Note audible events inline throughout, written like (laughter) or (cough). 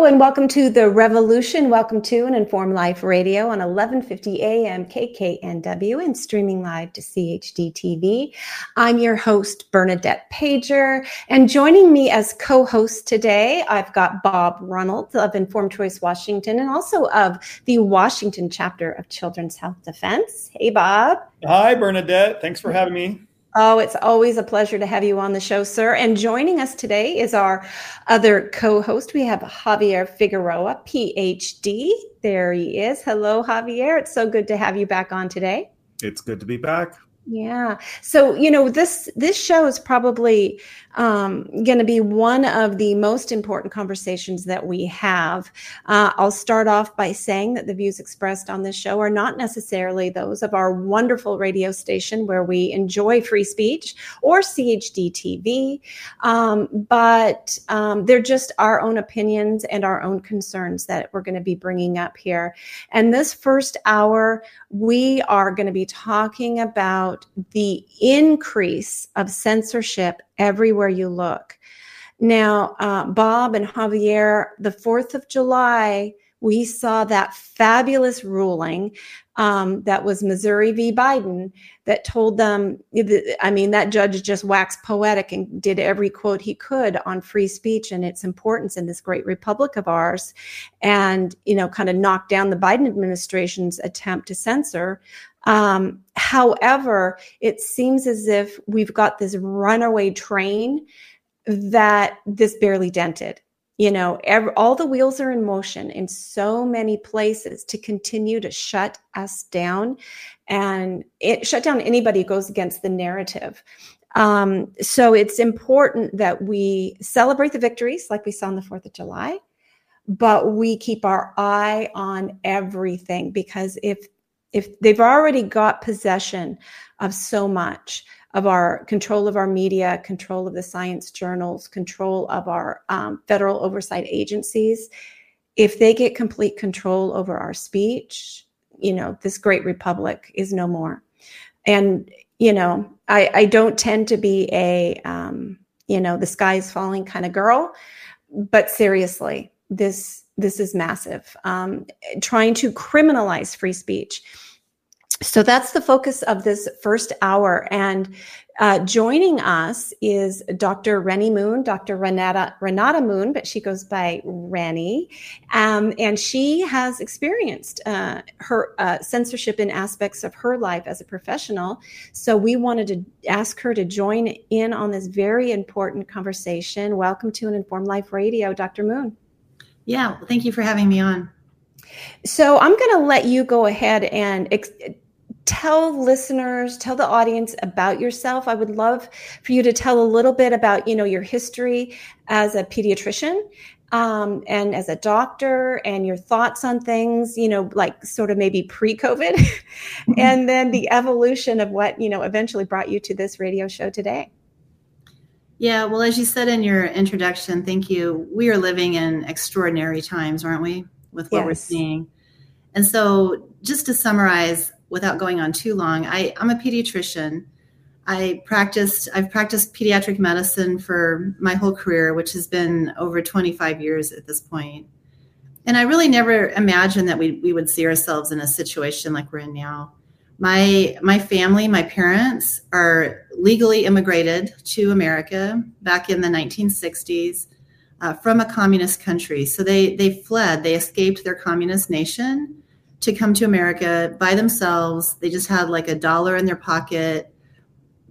And welcome to the Revolution. Welcome to an Informed Life Radio on 1150 AM KKNW and streaming live to CHD TV. I'm your host, Bernadette Pajer, and joining me as co-host today, I've got Bob Ronald of Informed Choice Washington and also of the Washington chapter of Children's Health Defense. Hey, Bob. Hi, Bernadette. Thanks for having me. Oh, it's always a pleasure to have you on the show, sir. And joining us today is our other co host. We have Javier Figueroa, PhD. There he is. Hello, Javier. It's so good to have you back on today. It's good to be back. Yeah. So, you know, this this show is probably um, going to be one of the most important conversations that we have. Uh, I'll start off by saying that the views expressed on this show are not necessarily those of our wonderful radio station where we enjoy free speech or CHD TV, um, but um, they're just our own opinions and our own concerns that we're going to be bringing up here. And this first hour, we are going to be talking about the increase of censorship everywhere you look. Now, uh, Bob and Javier, the 4th of July, we saw that fabulous ruling um, that was Missouri v. Biden that told them, I mean, that judge just waxed poetic and did every quote he could on free speech and its importance in this great republic of ours and, you know, kind of knocked down the Biden administration's attempt to censor. Um, however, it seems as if we've got this runaway train that this barely dented. You know every, all the wheels are in motion in so many places to continue to shut us down and it shut down anybody who goes against the narrative. Um, so it's important that we celebrate the victories like we saw on the 4th of july but we keep our eye on everything because if if they've already got possession of so much of our control of our media, control of the science journals, control of our um, federal oversight agencies. If they get complete control over our speech, you know, this great republic is no more. And, you know, I, I don't tend to be a, um, you know, the sky is falling kind of girl, but seriously, this this is massive. Um, trying to criminalize free speech so that's the focus of this first hour. And uh, joining us is Dr. Rennie Moon, Dr. Renata, Renata Moon, but she goes by Rennie. Um, and she has experienced uh, her uh, censorship in aspects of her life as a professional. So we wanted to ask her to join in on this very important conversation. Welcome to an Informed Life Radio, Dr. Moon. Yeah, well, thank you for having me on. So I'm going to let you go ahead and ex- tell listeners tell the audience about yourself i would love for you to tell a little bit about you know your history as a pediatrician um, and as a doctor and your thoughts on things you know like sort of maybe pre-covid mm-hmm. (laughs) and then the evolution of what you know eventually brought you to this radio show today yeah well as you said in your introduction thank you we are living in extraordinary times aren't we with what yes. we're seeing and so just to summarize without going on too long, I, I'm a pediatrician. I practiced, I've practiced pediatric medicine for my whole career, which has been over 25 years at this point. And I really never imagined that we, we would see ourselves in a situation like we're in now. My, my family, my parents are legally immigrated to America back in the 1960s uh, from a communist country. So they, they fled, they escaped their communist nation to come to America by themselves. They just had like a dollar in their pocket.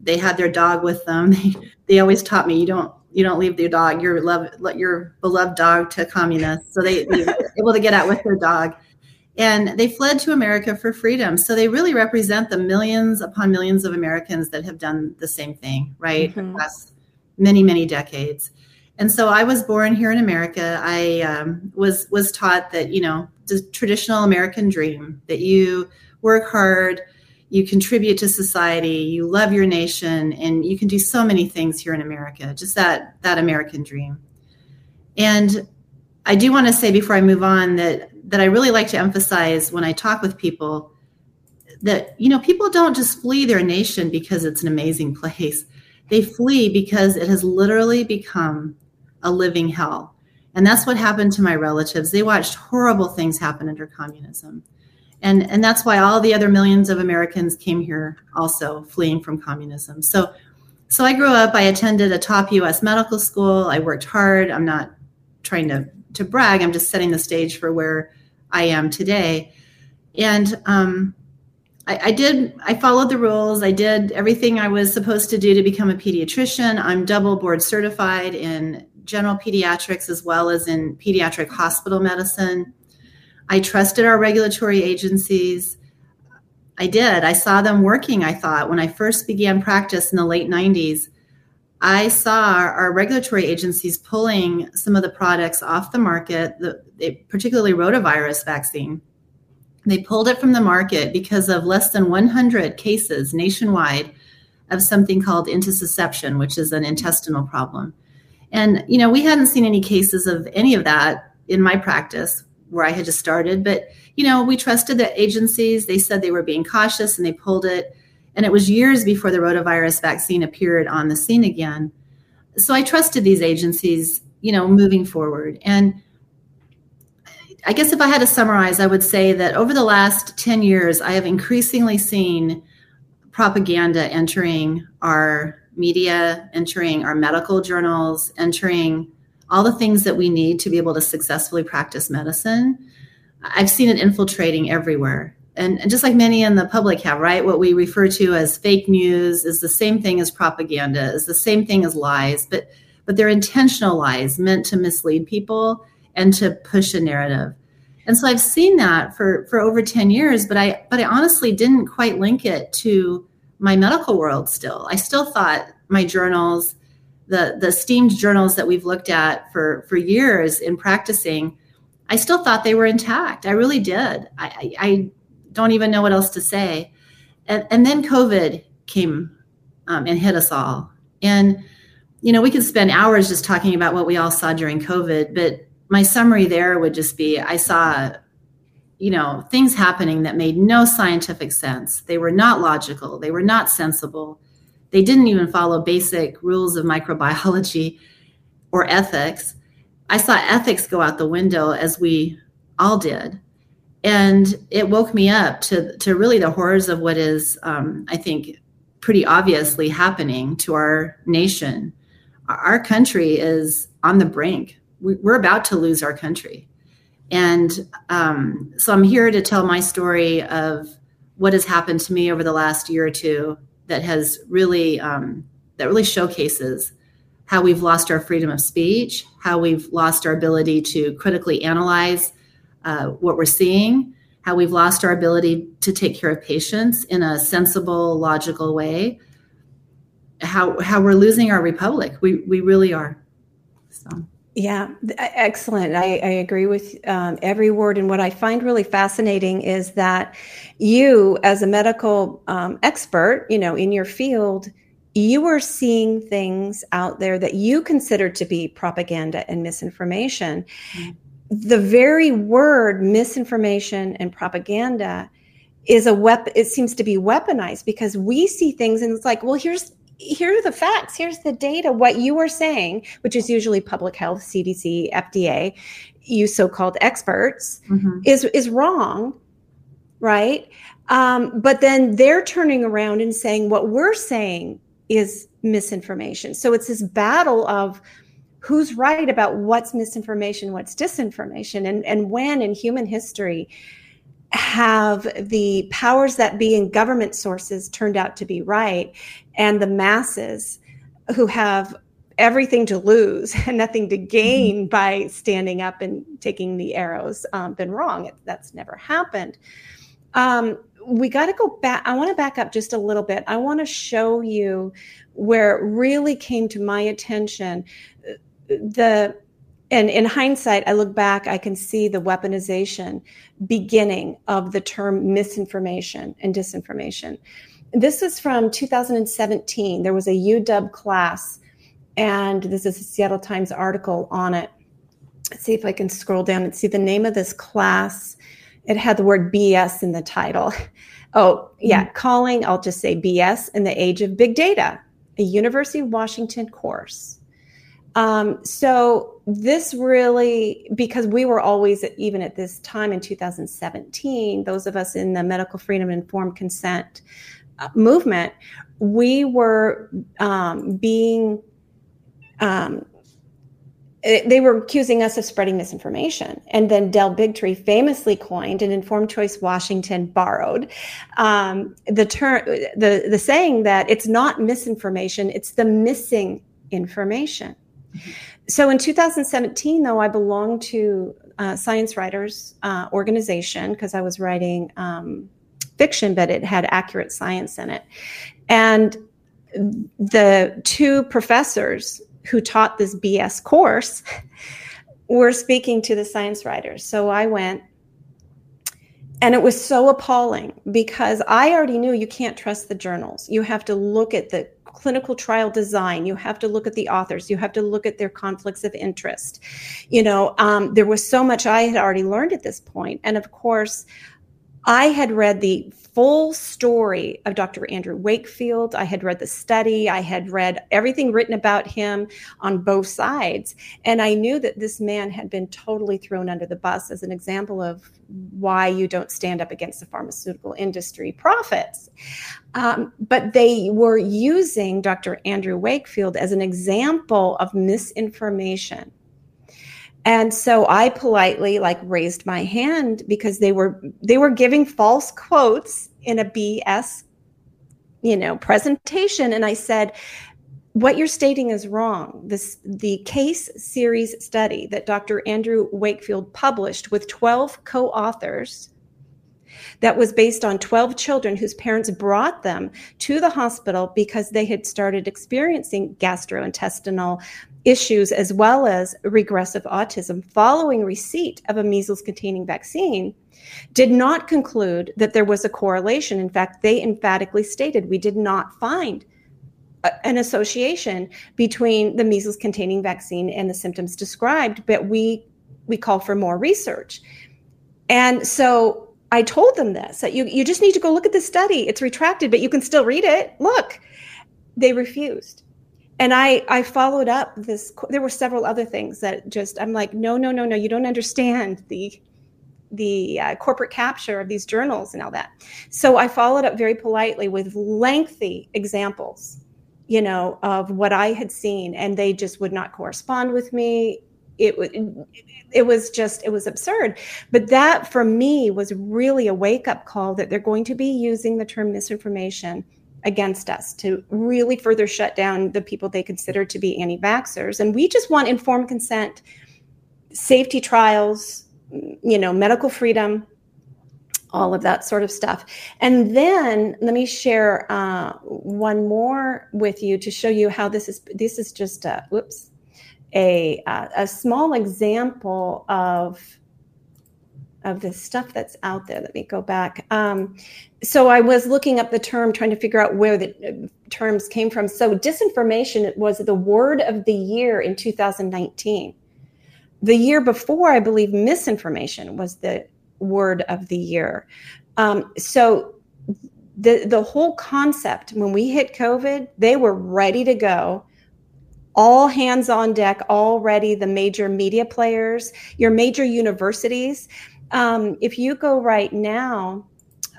They had their dog with them. (laughs) They, they always taught me you don't you don't leave your dog your love let your beloved dog to communists. So they, they were able to get out with their dog. And they fled to America for freedom. So they really represent the millions upon millions of Americans that have done the same thing, right? Mm-hmm. Across many, many decades. And so I was born here in America. I um, was was taught that you know the traditional American dream that you work hard, you contribute to society, you love your nation, and you can do so many things here in America. Just that that American dream. And I do want to say before I move on that that I really like to emphasize when I talk with people that you know people don't just flee their nation because it's an amazing place. They flee because it has literally become a living hell. And that's what happened to my relatives. They watched horrible things happen under communism. And, and that's why all the other millions of Americans came here also fleeing from communism. So, so I grew up, I attended a top US medical school. I worked hard. I'm not trying to, to brag, I'm just setting the stage for where I am today. And um, I, I, did, I followed the rules. I did everything I was supposed to do to become a pediatrician. I'm double board certified in general pediatrics as well as in pediatric hospital medicine. I trusted our regulatory agencies. I did. I saw them working, I thought, when I first began practice in the late 90s. I saw our regulatory agencies pulling some of the products off the market, the, particularly rotavirus vaccine. They pulled it from the market because of less than 100 cases nationwide of something called intussusception, which is an intestinal problem. And, you know, we hadn't seen any cases of any of that in my practice where I had just started. But, you know, we trusted the agencies. They said they were being cautious and they pulled it. And it was years before the rotavirus vaccine appeared on the scene again. So I trusted these agencies, you know, moving forward. And I guess if I had to summarize, I would say that over the last 10 years, I have increasingly seen propaganda entering our media, entering our medical journals, entering all the things that we need to be able to successfully practice medicine. I've seen it infiltrating everywhere. And, and, just like many in the public have, right? What we refer to as fake news is the same thing as propaganda, is the same thing as lies, but but they're intentional lies meant to mislead people and to push a narrative. And so I've seen that for for over 10 years, but I but I honestly didn't quite link it to my medical world still. I still thought my journals the the steamed journals that we've looked at for for years in practicing, I still thought they were intact. I really did. I, I, I don't even know what else to say. And, and then COVID came um, and hit us all. And you know, we could spend hours just talking about what we all saw during COVID, but my summary there would just be I saw you know things happening that made no scientific sense they were not logical they were not sensible they didn't even follow basic rules of microbiology or ethics. I saw ethics go out the window as we all did. And it woke me up to, to really the horrors of what is, um, I think, pretty obviously happening to our nation. Our country is on the brink. We're about to lose our country. And um, so I'm here to tell my story of what has happened to me over the last year or two that has really um, that really showcases how we've lost our freedom of speech, how we've lost our ability to critically analyze uh, what we're seeing, how we've lost our ability to take care of patients in a sensible, logical way, how how we're losing our republic. We we really are. So. Yeah, excellent. I, I agree with um, every word. And what I find really fascinating is that you, as a medical um, expert, you know, in your field, you are seeing things out there that you consider to be propaganda and misinformation. Mm-hmm. The very word misinformation and propaganda is a weapon it seems to be weaponized because we see things and it's like well here's here are the facts. Here's the data. What you are saying which is usually public health cdc fda you so-called experts mm-hmm. is is wrong right? Um, but then they're turning around and saying what we're saying is misinformation. So it's this battle of who's right about what's misinformation what's disinformation and and when in human history have the powers that be in government sources turned out to be right and the masses who have everything to lose (laughs) and nothing to gain mm-hmm. by standing up and taking the arrows um, been wrong that's never happened um, we got to go back i want to back up just a little bit i want to show you where it really came to my attention the and in hindsight, I look back, I can see the weaponization beginning of the term misinformation and disinformation. This is from 2017. There was a UW class, and this is a Seattle Times article on it. Let's see if I can scroll down and see the name of this class. It had the word BS in the title. (laughs) Oh, yeah, mm-hmm. calling, I'll just say BS in the age of big data, a University of Washington course. Um, so this really, because we were always, even at this time in 2017, those of us in the medical freedom informed consent movement, we were um, being um, they were accusing us of spreading misinformation. And then Del Bigtree famously coined and Informed Choice Washington borrowed um, the term, the, the saying that it's not misinformation, it's the missing information. Mm-hmm. So in 2017, though, I belonged to uh, Science Writers uh, Organization because I was writing um, fiction, but it had accurate science in it. And the two professors who taught this BS course (laughs) were speaking to the science writers. So I went and it was so appalling because I already knew you can't trust the journals. You have to look at the clinical trial design. You have to look at the authors. You have to look at their conflicts of interest. You know, um, there was so much I had already learned at this. And of course, I had read the full story of Dr. Andrew Wakefield. I had read the study. I had read everything written about him on both sides. And I knew that this man had been totally thrown under the bus as an example of why you don't stand up against the pharmaceutical industry profits. Um, but they were using Dr. Andrew Wakefield as an example of misinformation and so i politely like raised my hand because they were they were giving false quotes in a bs you know presentation. And i said what you're stating is wrong. This the case series study that dr andrew wakefield published with 12 co-authors that was based on 12 children whose parents brought them to the hospital because they had started experiencing gastrointestinal issues as well as regressive autism following receipt of a measles containing vaccine did not conclude that there was a correlation. In fact, they emphatically stated we did not find a, an association between the measles containing vaccine and the symptoms described, but we we call for more research. And so I told them this that you, you just need to go look at the study. It's retracted, but you can still read it. Look, they refused and I I followed up this. There were several other things that just I'm like, no, no, no, no. You don't understand the the uh, corporate capture of these journals and all that. So I followed up very politely with lengthy examples, you know, of what I had seen, and they just would not correspond with me. It it was just it was absurd. But that for me was really a wake up call that they're going to be using the term misinformation against us to really further shut down the people they consider to be anti vaxxers. And we just want informed consent, safety trials, you know, medical freedom, all of that sort of stuff. And then let me share uh, one more with you to show you how this is. This is just a whoops, a uh, a small example of of the stuff that's out there. Let me go back. Um, so I was looking up the term, trying to figure out where the uh, terms came from. So disinformation was the word of the year in 2019. The year before, I believe misinformation was the word of the year. Um, so the the whole concept when we hit COVID, they were ready to go all hands on deck already the major media players your major universities um, if you go right now,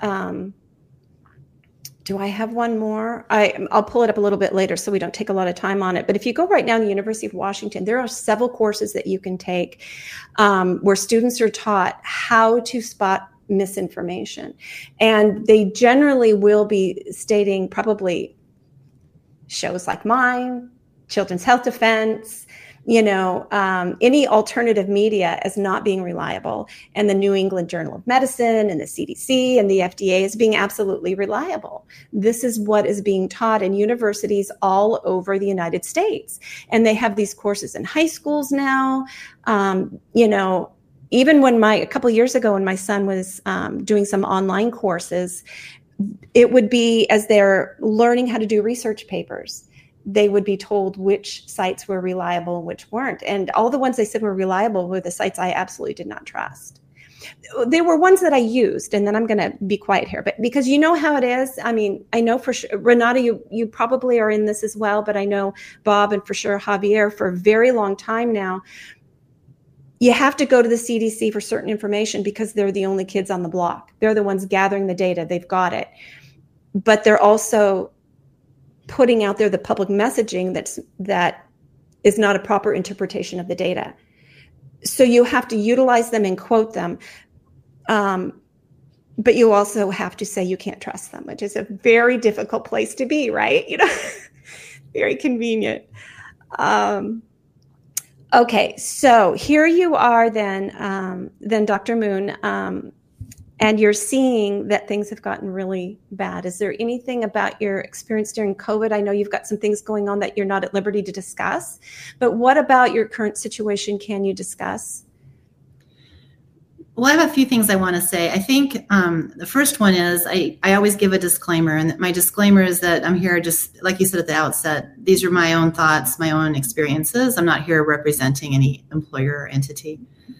um, do I have one more? I, I'll pull it up a little bit later so we don't take a lot of time on it. But if you go right now to the University of Washington, there are several courses that you can take um, where students are taught how to spot misinformation. And they generally will be stating probably shows like mine, Children's Health Defense, you know, um, any alternative media as not being reliable, and the New England Journal of Medicine and the CDC and the FDA as being absolutely reliable. This is what is being taught in universities all over the United States. And they have these courses in high schools now. Um, you know, even when my, a couple years ago, when my son was um, doing some online courses, it would be as they're learning how to do research papers they would be told which sites were reliable and which weren't. And all the ones they said were reliable were the sites I absolutely did not trust. There were ones that I used, and then I'm going to be quiet here, but because you know how it is. I mean, I know for sure, Renata, you you probably are in this as well, but I know Bob and for sure Javier for a very long time now. You have to go to the CDC for certain information because they're the only kids on the block. They're the ones gathering the data. They've got it, but they're also putting out there the public messaging that's that is not a proper interpretation of the data. So you have to utilize them and quote them. Um, but you also have to say you can't trust them, which is a very difficult place to be, right? You know, (laughs) very convenient. Um, okay, so here you are then, um, then Dr. Moon. And you're seeing that things have gotten really bad. Is there anything about your experience during COVID? I know you've got some things going on that you're not at liberty to discuss, but what about your current situation can you discuss? Well, I have a few things I want to say. I think um, the first one is I, I always give a disclaimer, and my disclaimer is that I'm here just like you said at the outset, these are my own thoughts, my own experiences. I'm not here representing any employer or entity.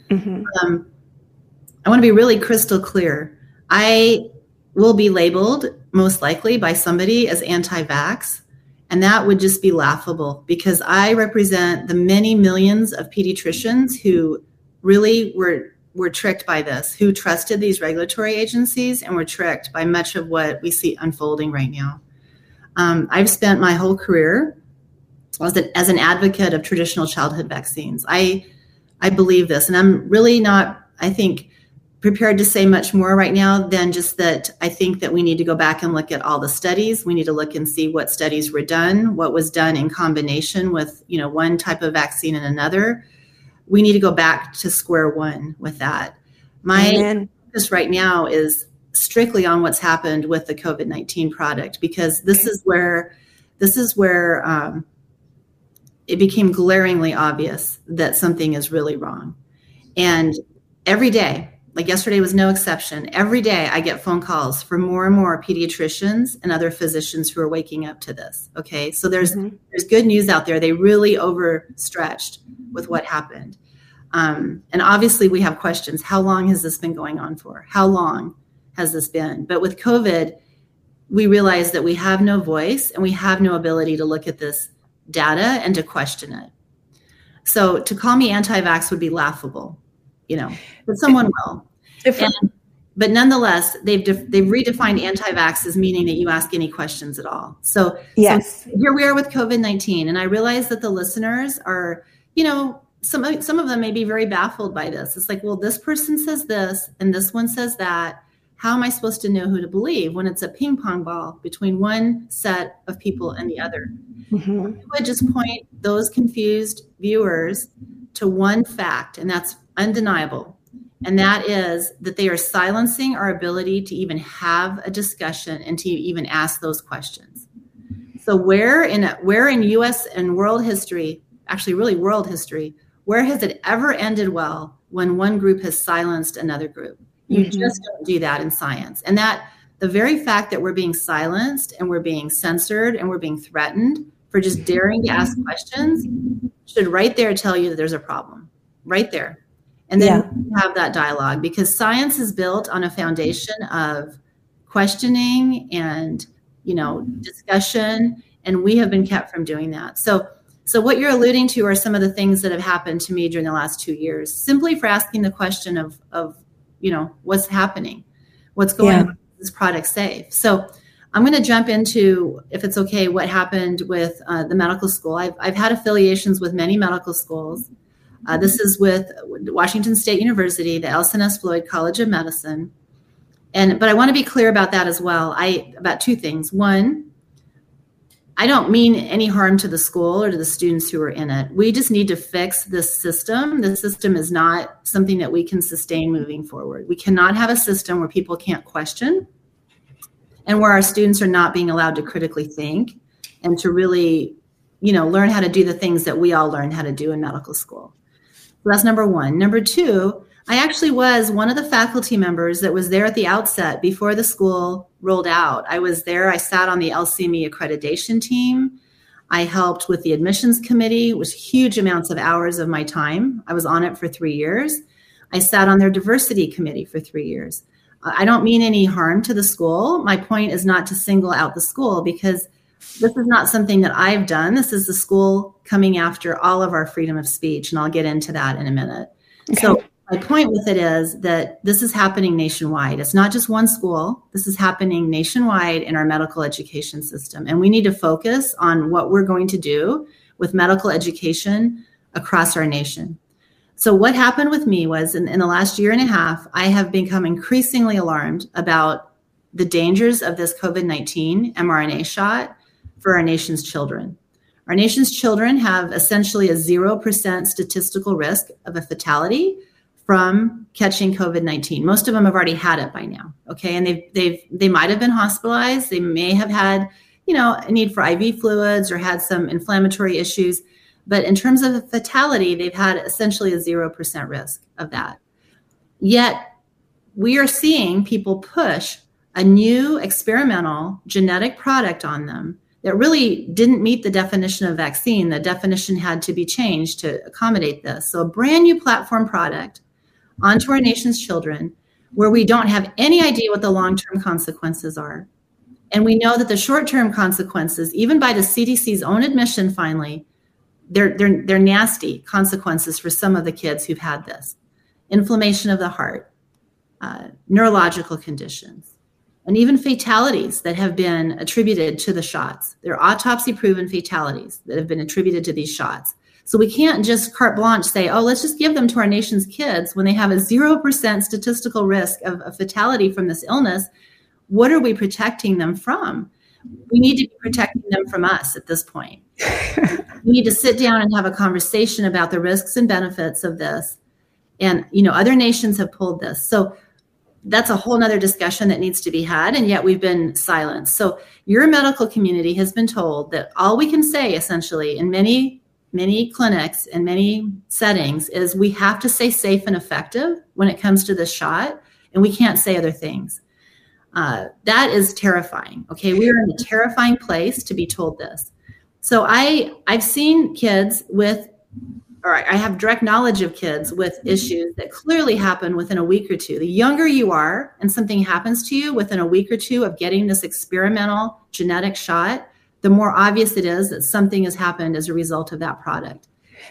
Mm-hmm. Um, I want to be really crystal clear. I will be labeled most likely by somebody as anti vax. And that would just be laughable because I represent the many millions of pediatricians who really were were tricked by this, who trusted these regulatory agencies and were tricked by much of what we see unfolding right now. Um, I've spent my whole career as, a, as an advocate of traditional childhood vaccines. I I believe this, and I'm really not. I think prepared to say much more right now than just that I think that we need to go back and look at all the studies. We need to look and see what studies were done, what was done in combination with, you know, one type of vaccine and another. We need to go back to square one with that. My Amen. focus right now is strictly on what's happened with the COVID-19 product because this is where this is where um, it became glaringly obvious that something is really wrong. And every day like yesterday was no exception. Every day I get phone calls from more and more pediatricians and other physicians who are waking up to this. Okay. So there's mm-hmm. there's good news out there. They really overstretched with what happened. Um, and obviously we have questions. How long has this been going on for? How long has this been? But with COVID, we realize that we have no voice and we have no ability to look at this data and to question it. So to call me anti-vax would be laughable you know, but someone will. And, but nonetheless, they've def- they've redefined anti-vax as meaning that you ask any questions at all. So yes, so here we are with COVID nineteen, and I realize that the listeners are, you know, some some of them may be very baffled by this. It's like, well, this person says this, and this one says that. How am I supposed to know who to believe when it's a ping pong ball between one set of people and the other? Mm-hmm. I would just point those confused viewers to one fact, and that's undeniable. And that is that they are silencing our ability to even have a discussion and to even ask those questions. So where in where in US and world history, actually really world history, where has it ever ended well when one group has silenced another group? You mm-hmm. just don't do that in science. And that the very fact that we're being silenced and we're being censored and we're being threatened for just daring to ask questions should right there tell you that there's a problem. Right there and then yeah. have that dialogue because science is built on a foundation of questioning and you know discussion and we have been kept from doing that so so what you're alluding to are some of the things that have happened to me during the last two years simply for asking the question of of you know what's happening what's going yeah. on this product safe so i'm going to jump into if it's okay what happened with uh, the medical school I've, I've had affiliations with many medical schools uh, this is with Washington State University, the Elson S. Floyd College of Medicine. And but I want to be clear about that as well. I about two things. One, I don't mean any harm to the school or to the students who are in it. We just need to fix this system. The system is not something that we can sustain moving forward. We cannot have a system where people can't question and where our students are not being allowed to critically think and to really, you know, learn how to do the things that we all learn how to do in medical school. So that's number one. Number two, I actually was one of the faculty members that was there at the outset before the school rolled out. I was there, I sat on the LCME accreditation team. I helped with the admissions committee, which huge amounts of hours of my time. I was on it for three years. I sat on their diversity committee for three years. I don't mean any harm to the school. My point is not to single out the school because this is not something that I've done. This is the school coming after all of our freedom of speech, and I'll get into that in a minute. Okay. So, my point with it is that this is happening nationwide. It's not just one school, this is happening nationwide in our medical education system. And we need to focus on what we're going to do with medical education across our nation. So, what happened with me was in, in the last year and a half, I have become increasingly alarmed about the dangers of this COVID 19 mRNA shot for our nation's children. Our nation's children have essentially a 0% statistical risk of a fatality from catching COVID-19. Most of them have already had it by now. Okay. And they've, they've, they might have been hospitalized. They may have had, you know, a need for IV fluids or had some inflammatory issues. But in terms of fatality, they've had essentially a 0% risk of that. Yet we are seeing people push a new experimental genetic product on them that really didn't meet the definition of vaccine. The definition had to be changed to accommodate this. So, a brand new platform product onto our nation's children where we don't have any idea what the long term consequences are. And we know that the short term consequences, even by the CDC's own admission finally, they're, they're, they're nasty consequences for some of the kids who've had this inflammation of the heart, uh, neurological conditions, and even fatalities that have been attributed to the shots. They're autopsy proven fatalities that have been attributed to these shots. So we can't just carte blanche say, oh, let's just give them to our nation's kids when they have a 0% statistical risk of a fatality from this illness. What are we protecting them from? We need to be protecting them from us at this point. (laughs) we need to sit down and have a conversation about the risks and benefits of this. And, you know, other nations have pulled this. So that's a whole nother discussion that needs to be had and yet we've been silenced so your medical community has been told that all we can say essentially in many many clinics and many settings is we have to stay safe and effective when it comes to this shot and we can't say other things. Uh, that is terrifying okay? We are in a terrifying place to be told this. So i i've seen kids with or I have direct knowledge of kids with issues that clearly happen within a week or two. The younger you are and something happens to you within a week or two of getting this experimental genetic shot, the more obvious it is that something has happened as a result of that product.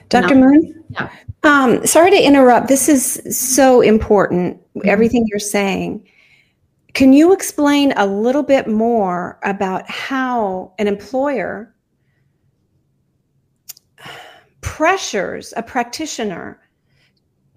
Dr. Now, Moon? Yeah. Um, sorry to interrupt. This is so important, everything you're saying. Can you explain a little bit more about how an employer pressures a practitioner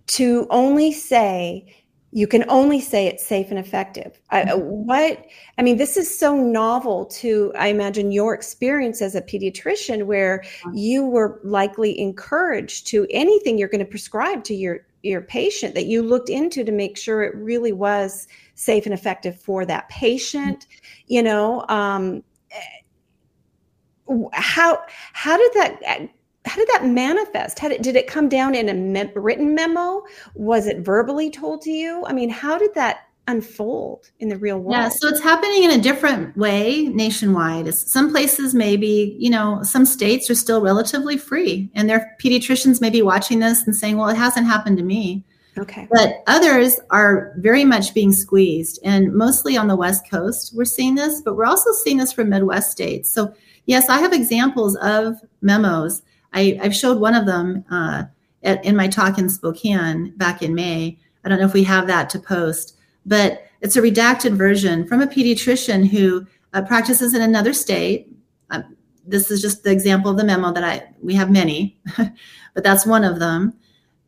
to only say you can only say it's safe and effective. I, uh, what I mean, this is so novel to I imagine your experience as a pediatrician, where you were likely encouraged to anything you're going to prescribe to your your patient that you looked into to make sure it really was safe and effective for that patient. You know, um, eh, how how did that how did that manifest? How did, did it come down in a me- written memo? Was it verbally told to you? I mean, how did that unfold in the real world? Yeah, so it's happening in a different way nationwide. Some places maybe, you know, some states are still relatively free and their pediatricians may be watching this and saying, well, it hasn't happened to me. Okay. But others are very much being squeezed. And mostly on the West Coast, we're seeing this, but we're also seeing this from Midwest states. So, yes, I have examples of memos I, have showed one of them uh, at, in my talk in Spokane back in May. I don't know if we have that to post, but it's a redacted version from a pediatrician who uh, practices in another state. Uh, this is just the example of the memo that I we have many, (laughs) but that's one of them.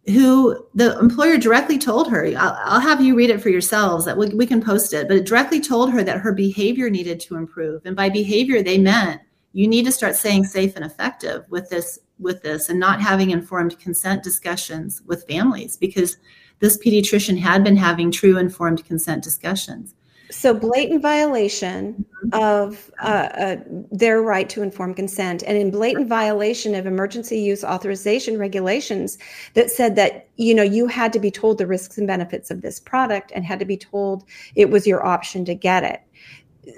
Who the employer directly told her, I'll, I'll have you read it for yourselves. That we, we can post it, but it directly told her that her behavior needed to improve, and by behavior they meant you need to start saying safe and effective with this with this and not having informed consent discussions with families because this pediatrician had been having true informed consent discussions so blatant violation Mm-hmm. of uh, uh, their right to informed consent and in blatant violation of emergency use authorization regulations that said that you know you had to be told the risks and benefits of this product and had to be told it was your option to get it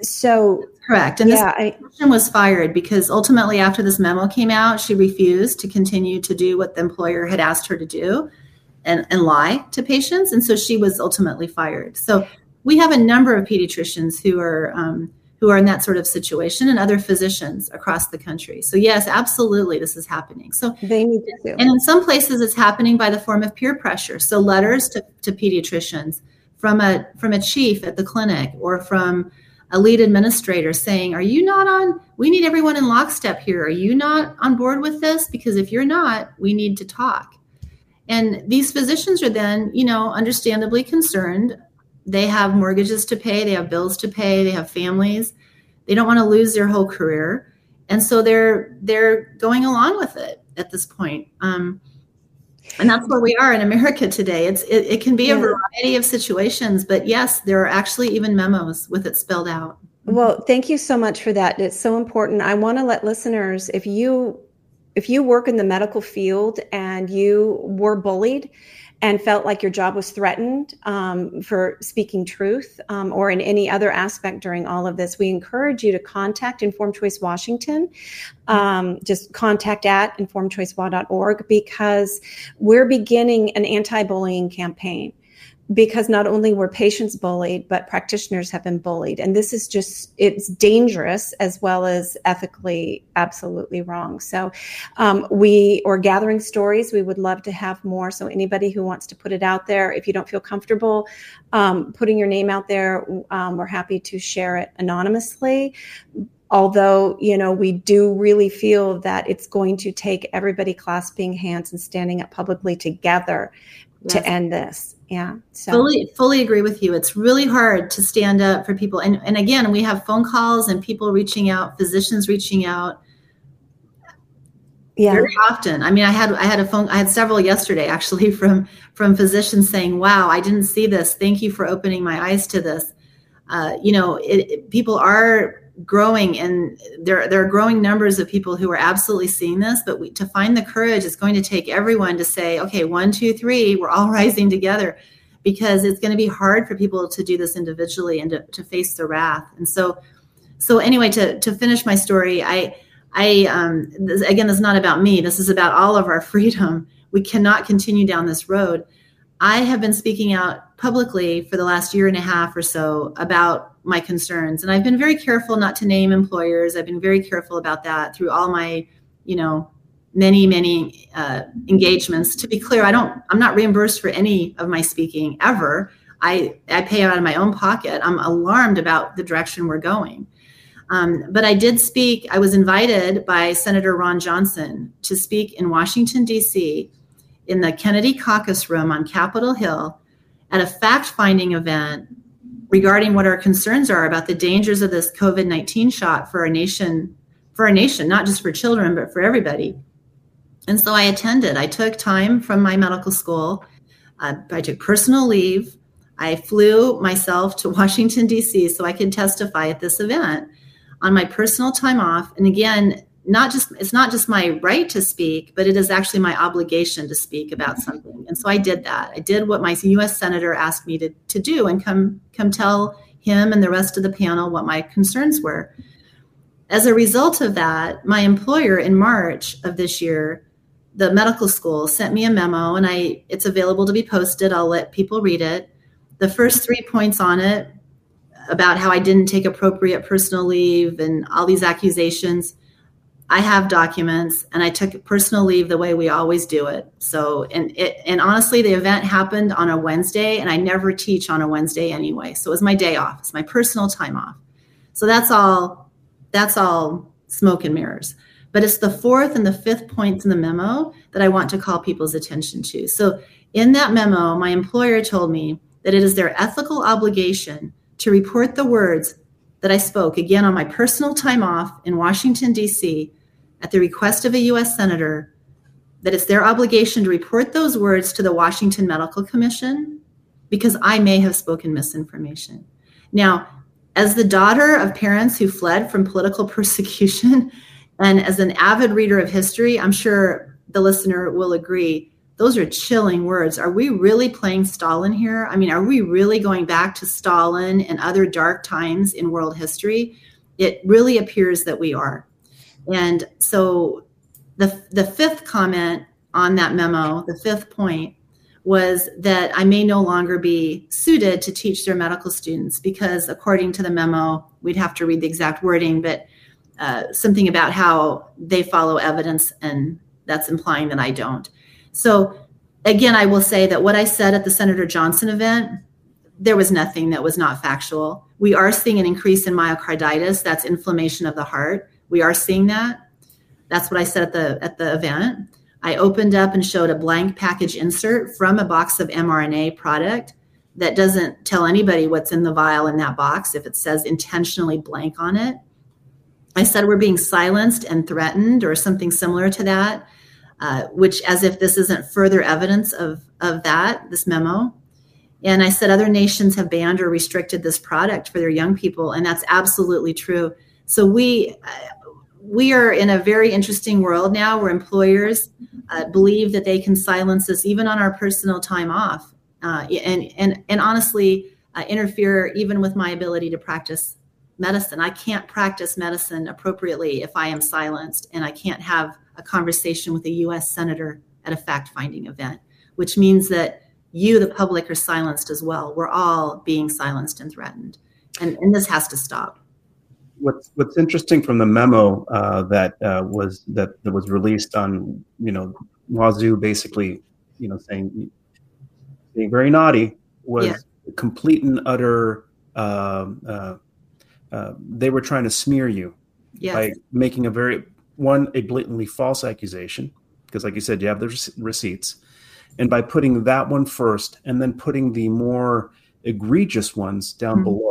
so correct. And yeah, this I, was fired because ultimately after this memo came out she refused to continue to do what the employer had asked her to do and, and lie to patients. And so she was ultimately fired. So we have a number of pediatricians who are um, who are in that sort of situation and other physicians across the country. So yes absolutely this is happening. So they need to. and in some places it's happening by the form of peer pressure. So letters to, to pediatricians from a from a chief at the clinic or from a lead administrator saying are you not on we need everyone in lockstep here. Are you not on board with this? Because if you're not we need to talk. And these physicians are then you know understandably concerned. They have mortgages to pay they have bills to pay they have families. They don't want to lose their whole career. And so they're they're going along with it at this point. Um, and that's where we are in america today it's it, it can be Yeah. a variety of situations but yes there are actually even memos with it spelled out Well, thank you so much for that. It's so important. I want to let listeners, if you if you work in the medical field and you were bullied and felt like your job was threatened um, for speaking truth um, or in any other aspect during all of this, we encourage you to contact Informed Choice Washington. Um, just contact at informedchoicewa.org because we're beginning an anti-bullying campaign because not only were patients bullied but practitioners have been bullied. And this is just it's dangerous as well as ethically absolutely wrong. So um, we are gathering stories we would love to have more. So anybody who wants to put it out there if you don't feel comfortable um, putting your name out there um, we're happy to share it anonymously. Although you know we do really feel that it's going to take everybody clasping hands and standing up publicly together Yes. to end this yeah so. Fully fully agree with you. It's really hard to stand up for people. And, and again we have phone calls and people reaching out physicians reaching out. Yeah. Very often. I mean i had i had a phone i had several yesterday actually (laughs) from from physicians saying wow i didn't see this. Thank you for opening my eyes to this. Uh, you know it, it- people are growing and there there are growing numbers of people who are absolutely seeing this but we, to find the courage it's going to take everyone to say okay one two three we're all (laughs) rising together. Because it's going to be hard for people to do this individually and to, to face the wrath. And so so anyway to to finish my story i i um this, again this is not about me. This is about all of our (laughs) freedom. We cannot continue down this road. I have been speaking out publicly for the last year and a half or so about my concerns. And i've been very careful not to name employers. I've been very careful about that through all my you know many many uh, engagements. To be clear i don't i'm not reimbursed for any of my speaking ever. I i pay out of my own pocket. I'm alarmed about the direction we're going. Um, but i did speak i was invited by senator ron johnson to speak in washington d.c in the kennedy caucus room on capitol hill at a fact-finding event regarding what our concerns are about the dangers of this covid-19 shot for our nation for our nation not just for children but for everybody and so I attended. I took time from my medical school. Uh, I took personal leave. I flew myself to (laughs) Washington, D.C., so I could testify at this event on my personal time off. And again, not just it's not just my right to speak, but it is actually my obligation to speak about mm-hmm. something. And so I did that. I did what my U.S. senator asked me to, to do and come come tell him and the rest of the panel what my concerns were. As a result of that, my employer in March of this year the medical school sent me a memo and i it's available to be posted i'll let people read it the first three points on it about how i didn't take appropriate personal leave and all these accusations i have documents and i took personal leave the way we always do it so and it and honestly the event happened on a wednesday and i never teach on a wednesday anyway so it was my day off it's my personal time off so that's all that's all smoke and mirrors but it's the fourth and the fifth points in the memo that I want to call people's attention to. So, in that memo, my employer told me that it is their ethical obligation to report the words that I spoke again on my personal time off in Washington, D.C., at the request of a U.S. Senator, that it's their obligation to report those words to the Washington Medical Commission because I may have spoken misinformation. Now, as the daughter of parents who fled from political (laughs) persecution, and as an avid reader of history, I'm sure the listener will agree those are chilling words. Are we really playing Stalin here? I mean, are we really going back to Stalin and other dark times in world history? It really appears that we are. And so the, the fifth comment on that memo, the fifth point, was that I may no longer be suited to teach their medical students because, according to the memo, we'd have to read the exact wording, but uh, something about how they follow evidence, and that's implying that I don't. So, again, I will say that what I said at the Senator Johnson event, there was nothing that was not factual. We are seeing an increase in myocarditis, that's inflammation of the heart. We are seeing that. That's what I said at the at the event. I opened up and showed a blank package insert from a box of mRNA product that doesn't tell anybody what's in the vial in that box if it says intentionally blank on it. I said we're being silenced and threatened or something similar to that uh, which as if this isn't further evidence of, of that, this memo. And I said other nations have banned or restricted this product for their young people, and that's absolutely true. So we we are in a very interesting world now where employers uh, believe that they can silence us even on our personal time off, uh, and and and honestly uh, interfere even with my ability to practice medicine. I can't practice medicine appropriately if I am silenced, and I can't have a conversation with a US senator at a fact finding event, which means that you, the public, are silenced as well. We're all being silenced and threatened. And, and this has to stop. What's What's interesting from the memo uh, that uh, was that, that was released on you know Wazoo basically you know saying being very naughty was yeah. complete and utter. Uh, uh, uh, they were trying to smear you yes. by making a very one a blatantly false accusation because like you said you have the receipts and by putting that one first and then putting the more egregious ones down mm-hmm. below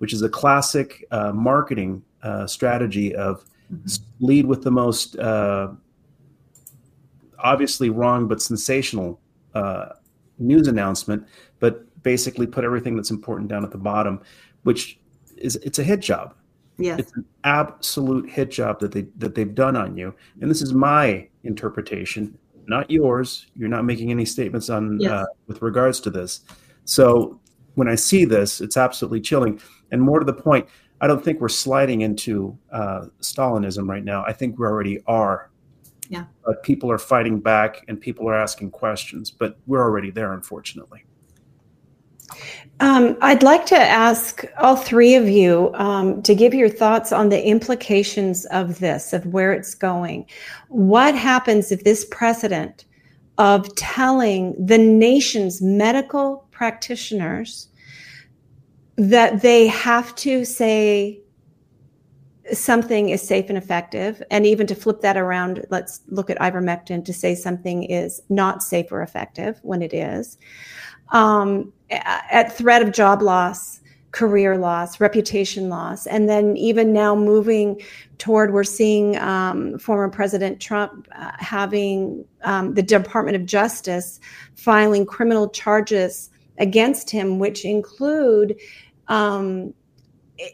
which is a classic uh, marketing uh, strategy of mm-hmm. lead with the most uh, obviously wrong but sensational uh, news announcement but basically put everything that's important down at the bottom which is it's a hit job Yes. It's an absolute hit job that they that they've done on you. And this is my interpretation, not yours. You're not making any statements on yes. uh, with regards to this. So when I see this, it's absolutely chilling. And more to the point, I don't think we're sliding into uh, Stalinism right now. I think we already are. Yeah. But people are fighting back and people are asking questions, but we're already there, unfortunately. Um, I'd like to ask all three of you um, to give your thoughts on the implications of this, of where it's going. What happens if this precedent of telling the nation's medical practitioners that they have to say something is safe and effective, and even to flip that around, let's look at ivermectin to say something is not safe or effective when it is. Um, at threat of job loss, career loss, reputation loss, and then even now moving toward we're seeing um, former President Trump uh, having um, the Department of Justice filing criminal charges against him, which include, um,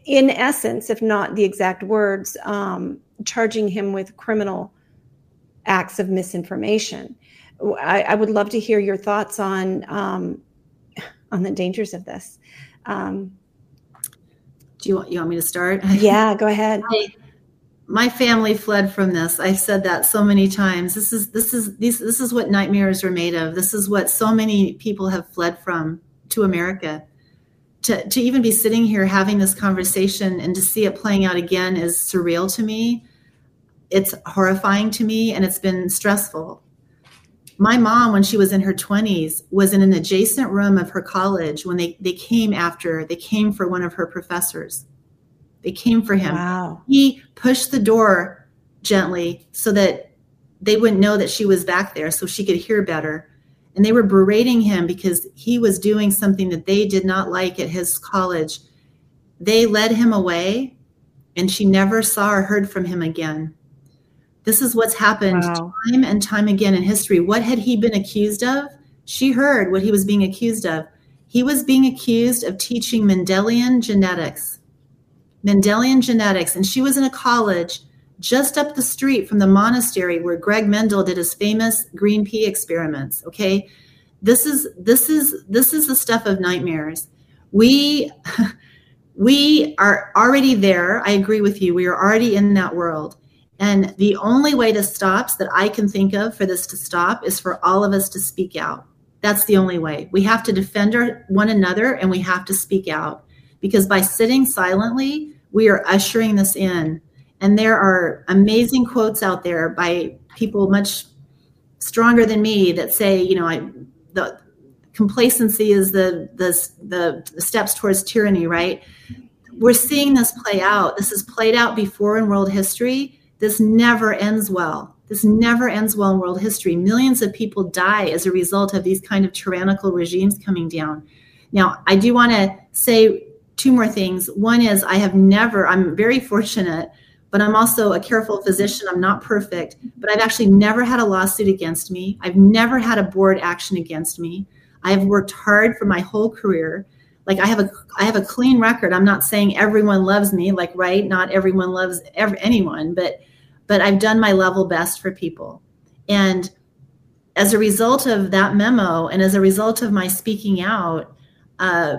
in essence, if not the exact words, um, charging him with criminal acts of misinformation. I, I, would love to hear your thoughts on um, on the dangers of this. Um, Do you want you want me to start? Yeah, go ahead. (laughs) I, my family fled from this. I've said that so many times. This is this is these this is what nightmares are made of. This is what so many people have fled from to America. To to even be sitting here having this conversation and to see it playing out again is surreal to me. It's horrifying to me and it's been stressful my mom when she was in her 20s was in an adjacent room of her college when they, they came after they came for one of her professors they came for him wow. he pushed the door gently so that they wouldn't know that she was back there so she could hear better and they were berating him because he was doing something that they did not like at his college they led him away and she never saw or heard from him again. This is what's happened wow. time and time again in history. What had he been accused of? She heard what he was being accused of. He was being accused of teaching Mendelian genetics. Mendelian genetics. And she was in a college just up the street from the monastery where Greg Mendel did his famous green pea experiments. Okay. This is this is this is the stuff of nightmares. We (laughs) we are already there. I agree with you. We are already in that world. And the only way to stop that I can think of for this to stop is for all of us to speak out. That's the only way. We have to defend our, one another and we have to speak out because by sitting silently, we are ushering this in. And there are amazing quotes out there by people much stronger than me that say, you know, I, the complacency is the, the, the steps towards tyranny, right? We're seeing this play out. This has played out before in world history. This never ends well. This never ends well in world history. Millions of people die as a result of these kind of tyrannical regimes coming down. Now, I do want to say two more things. One is I have never, I'm very fortunate, but I'm also a careful physician. I'm not perfect, but I've actually never had a lawsuit against me. I've never had a board action against me. I've worked hard for my whole career. Like I have a I have a clean record. I'm not saying everyone loves me, like right, not everyone loves anyone, but but I've done my level best for people. And as a result of that memo and as a result of my speaking out, uh,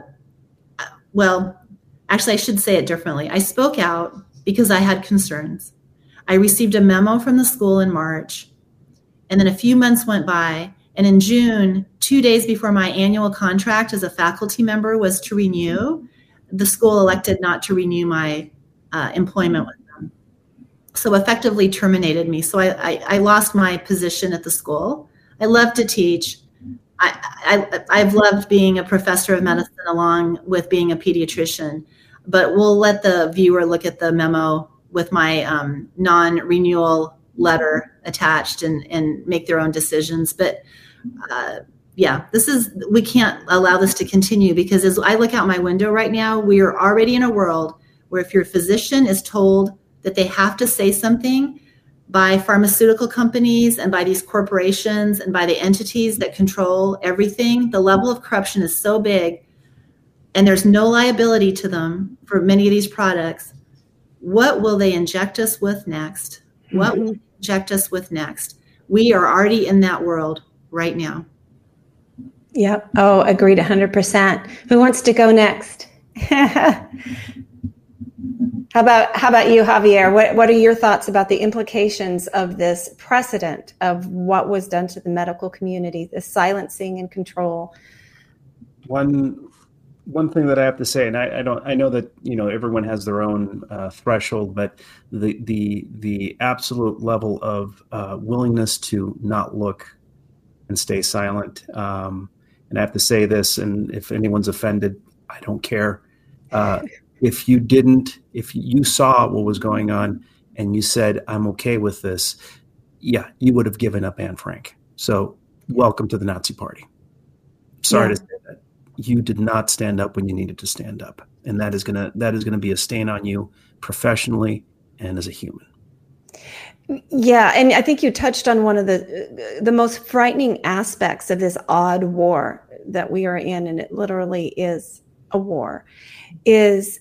well, actually, I should say it differently. I spoke out because I had concerns. I received a memo from the school in March, and then a few months went by. And in June, two days before my annual contract as a faculty member was to renew, the school elected not to renew my uh, employment with them. so effectively terminated me. So I, I, I, lost my position at the school. I love to teach. I, I, have loved being a professor of medicine along with being a pediatrician, but we'll let the viewer look at the memo with my um, non-renewal letter attached and, and make their own decisions. But uh, yeah, this is, we can't allow this to continue because as I look out my window right now, we are already in a world where if your physician is told that they have to say something by pharmaceutical companies and by these corporations and by the entities that control everything. The level of corruption is so big, and there's no liability to them for many of these products. What will they inject us with next? What will inject us with next? We are already in that world right now. Yep. Oh, agreed 100%. Who wants to go next? (laughs) How about how about you, Javier? What what are your thoughts about the implications of this precedent of what was done to the medical community, the silencing and control? One one thing that I have to say, and I, I don't, I know that you know everyone has their own uh, threshold, but the the the absolute level of uh, willingness to not look and stay silent. Um, and I have to say this, and if anyone's offended, I don't care. Uh, if you didn't, if you saw what was going on and you said, I'm okay with this, yeah, you would have given up Anne Frank. So, welcome to the Nazi Party. Sorry yeah. to say that. You did not stand up when you needed to stand up. And that is gonna that is gonna be a stain on you professionally and as a human. Yeah, and I think you touched on one of the the most frightening aspects of this odd war that we are in, and it literally is a war, is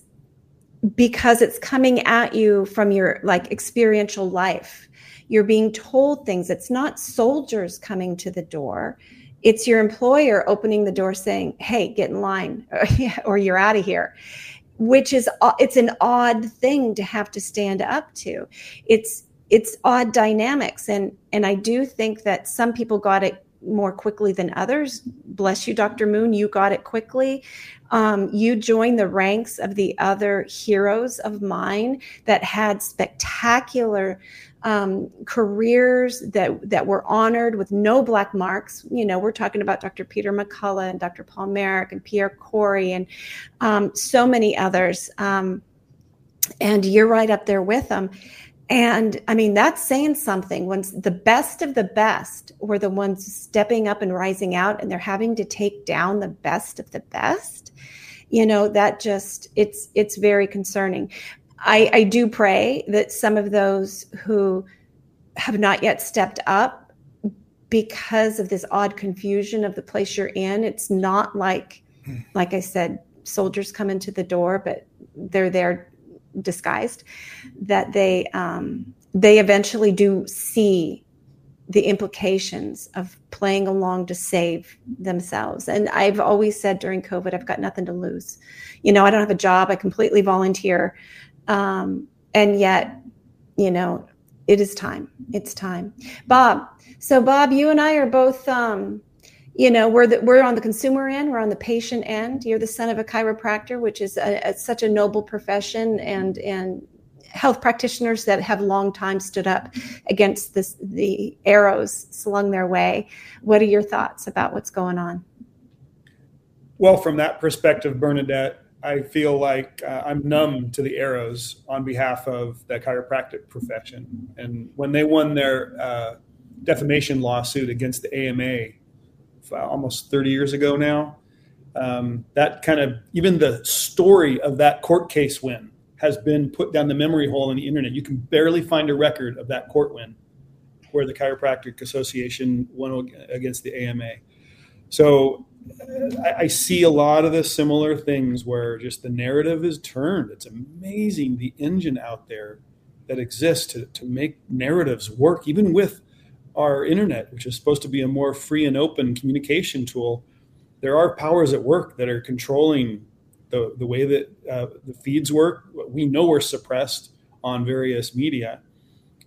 because it's coming at you from your like experiential life. You're being told things. It's not soldiers coming to the door. It's your employer opening the door saying, "Hey, get in line (laughs) or you're out of here." Which is it's an odd thing to have to stand up to. It's it's odd dynamics and and I do think that some people got it more quickly than others. Bless you, Dr. Moon. You got it quickly. Um, you join the ranks of the other heroes of mine that had spectacular um, careers that that were honored with no black marks. You know, we're talking about Dr. Peter McCullough and Dr. Paul Marik and Pierre Kory and um, so many others. Um, and you're right up there with them. And I mean, that's saying something. When the best of the best were the ones stepping up and rising out, and they're having to take down the best of the best. you know that just it's it's very concerning. I i do pray that some of those who have not yet stepped up because of this odd confusion of the place you're in it's not like hmm. like i said soldiers come into the door but they're there disguised that they um they eventually do see the implications of playing along to save themselves. And I've always said during COVID, I've got nothing to lose. You know, I don't have a job, I completely volunteer. Um, and yet, you know, it is time. It's time. Bob, so Bob, you and I are both, um, you know, we're the, we're on the consumer end, we're on the patient end. You're the son of a chiropractor, which is a, a, such a noble profession, and and health practitioners that have long time stood up against this the arrows slung their way. What are your thoughts about what's going on? Well, from that perspective, Bernadette, I feel like uh, I'm numb to the arrows on behalf of the chiropractic profession. And when they won their uh, defamation lawsuit against the AMA almost 30 years ago now, um, that kind of even the story of that court case win has been put down the memory hole in the internet. You can barely find a record of that court win where the Chiropractic Association won against the AMA. So I, I, see a lot of the similar things where just the narrative is turned. It's amazing the engine out there that exists to, to make narratives work, even with our internet, which is supposed to be a more free and open communication tool. There are powers at work that are controlling the, the way that uh, the feeds work. We know we're suppressed on various media.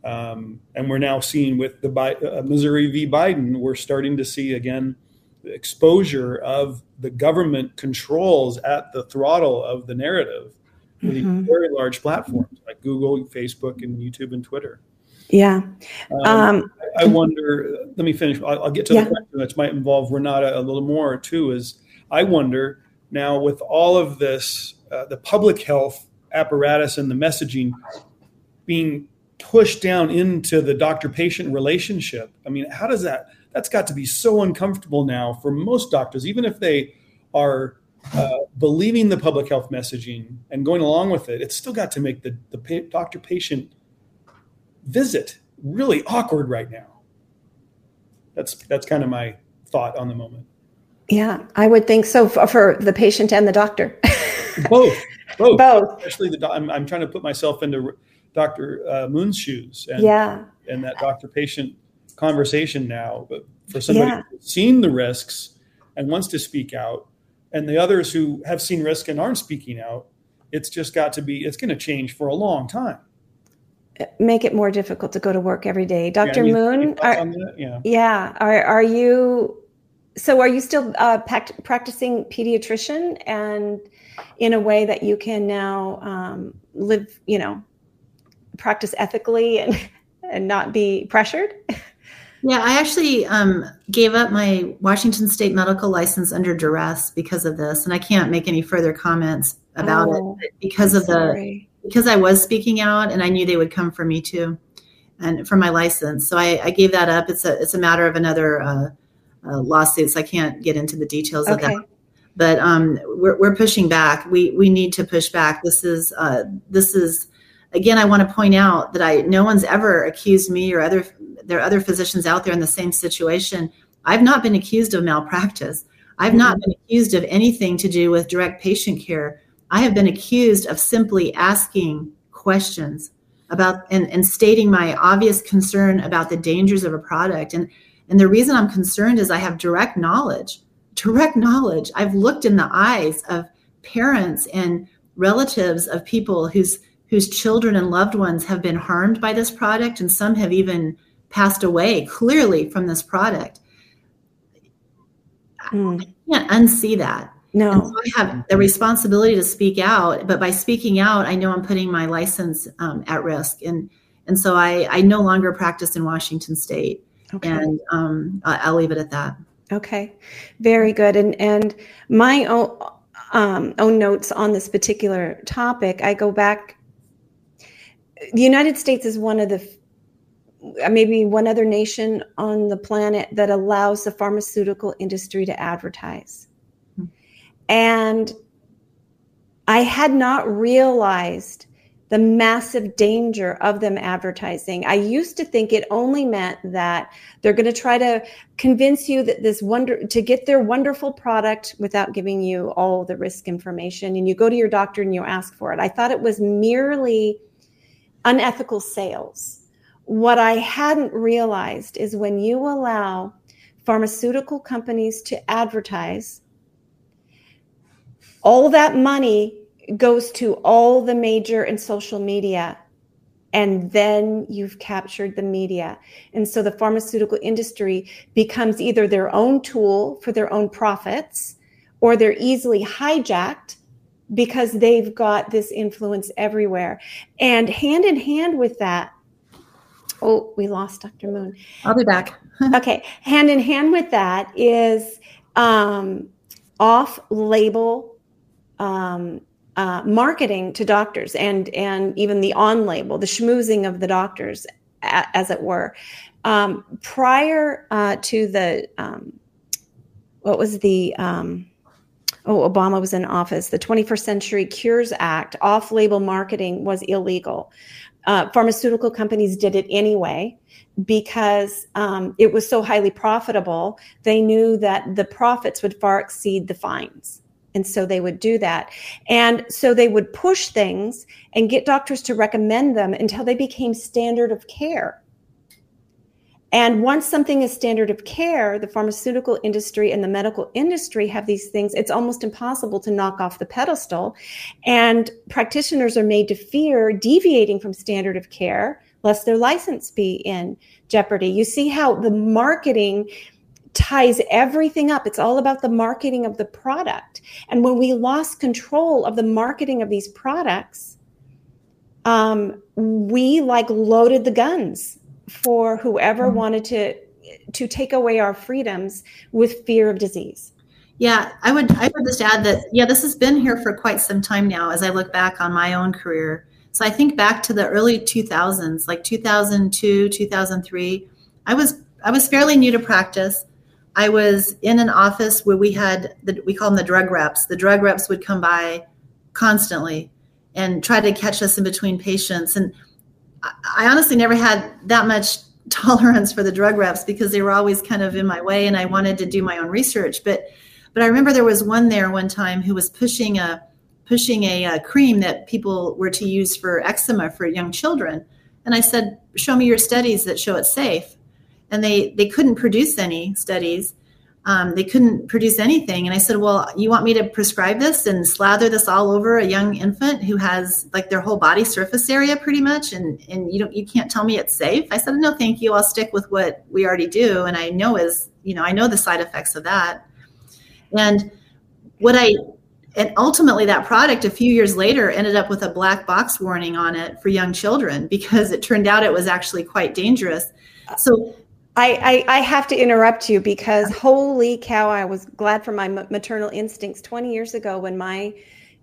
Um, and we're now seeing with the Bi- uh, Missouri v. Biden, we're starting to see again the exposure of the government controls at the throttle of the narrative mm-hmm. these very large platforms like Google, Facebook, and YouTube and Twitter. Yeah. Um, um, I, I, wonder, let me finish. I'll, I'll get to yeah. the question that might involve Renata a little more too. Is I wonder now, with all of this, uh, the public health apparatus and the messaging being pushed down into the doctor patient relationship, I mean, how does that? That's got to be so uncomfortable now for most doctors, even if they are uh, believing the public health messaging and going along with it. It's still got to make the, the pa- doctor patient visit really awkward right now. That's that's kind of my thought on the moment. Yeah, I would think so for, for the patient and the doctor. (laughs) both, both, both. Especially the I'm, I'm trying to put myself into Dr. Uh, Moon's shoes. And, yeah. And that doctor-patient conversation now, but for somebody yeah. who's seen the risks and wants to speak out, and the others who have seen risk and aren't speaking out, it's just got to be. It's going to change for a long time make it more difficult to go to work every day. Dr. Yeah, Moon, are, yeah. yeah, are are you so are you still uh, practicing pediatrician and in a way that you can now um, live you know practice ethically and and not be pressured yeah i actually um, gave up my washington state medical license under duress because of this and i can't make any further comments about oh, it because I'm of sorry. the because i was speaking out and i knew they would come for me too and for my license so i, I gave that up it's a it's a matter of another uh, uh, lawsuits. I can't get into the details okay. of that. But um, we're, we're pushing back. We we need to push back. This is uh, this is again. I want to point out that I no one's ever accused me or other there are other physicians out there in the same situation. I've not been accused of malpractice. I've mm-hmm. not been accused of anything to do with direct patient care. I have been accused of simply asking questions about and, and stating my obvious concern about the dangers of a product. And and the reason I'm concerned is I have direct knowledge, direct knowledge. I've looked in the eyes of parents and relatives of people whose whose children and loved ones have been harmed by this product and some have even passed away clearly from this product. Mm. I can't unsee that. No. So I have the responsibility to speak out, but by speaking out, I know I'm putting my license um, at risk. And and so I, I no longer practice in Washington State. Okay. And um, I'll leave it at that. Okay, very good. And and my own um, own notes on this particular topic, I go back. The United States is one of the maybe one other nation on the planet that allows the pharmaceutical industry to advertise. And I had not realized the massive danger of them advertising. I used to think it only meant that they're going to try to convince you that this wonder to get their wonderful product without giving you all the risk information. And you go to your doctor and you ask for it. I thought it was merely unethical sales. What I hadn't realized is when you allow pharmaceutical companies to advertise, all that money goes to all the major and social media and then you've captured the media. And so the pharmaceutical industry becomes either their own tool for their own profits or they're easily hijacked because they've got this influence everywhere. And hand in hand with that, oh, we lost Dr. Moon. I'll be back. (laughs) okay. Hand in hand with that is um, off label um, uh, marketing to doctors and and even the on label, the schmoozing of the doctors, a, as it were. Um, prior uh, to the um, what was the um, oh Obama was in office, the 21st Century Cures Act, off label marketing was illegal. Uh, pharmaceutical companies did it anyway because um, it was so highly profitable. They knew that the profits would far exceed the fines. And so they would do that. And so they would push things and get doctors to recommend them until they became standard of care. And once something is standard of care, the pharmaceutical industry and the medical industry have these things. It's almost impossible to knock off the pedestal. And practitioners are made to fear deviating from standard of care, lest their license be in jeopardy. You see how the marketing ties everything up. It's all about the marketing of the product. And when we lost control of the marketing of these products, um, we like loaded the guns for whoever mm-hmm. wanted to to take away our freedoms with fear of disease. Yeah, I would I would just add that yeah, this has been here for quite some time now as I look back on my own career. So I think back to the early 2000s, like 2002, 2003. I was I was fairly new to practice I was in an office where we had the, we call them the drug reps. The drug reps would come by constantly and try to catch us in between patients. And I honestly never had that much (laughs) tolerance for the drug reps because they were always kind of in my way, and I wanted to do my own research. But but I remember there was one there one time who was pushing a pushing a, a cream that people were to use for eczema for young children. And I said, "Show me your studies that show it's safe." And they they couldn't produce any studies. Um, they couldn't produce anything. And i said well you want me to prescribe this and slather this all over a young infant who has like their whole body surface area pretty much and and you don't you can't tell me it's safe? I said no thank you. I'll stick with what we already do. And i know is you know i know the side effects of that. And what i and ultimately that product a few years later ended up with a black box warning on it for young children because it turned out it was actually quite dangerous. So I, I, I, have to interrupt you because holy cow, I was glad for my maternal instincts 20 years ago when my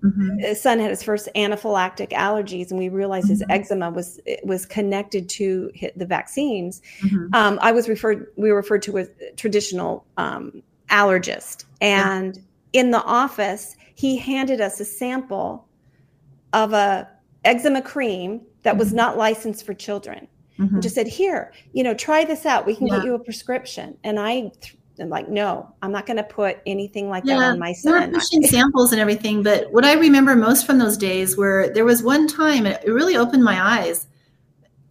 mm-hmm. Uh, son had his first anaphylactic allergies and we realized mm-hmm. his eczema was was connected to the vaccines. Mm-hmm. Um, I was referred, we were referred to as traditional um, allergist. And yeah. in the office, he handed us a sample of a eczema cream that was mm-hmm. not licensed for children mm-hmm. and just said, "Here, you know, try this out. We can yeah. get you a prescription." And I am like, "No, I'm not going to put anything like yeah, that on my son." We're pushing samples and everything, but what I remember most from those days were there was one time it really opened my eyes.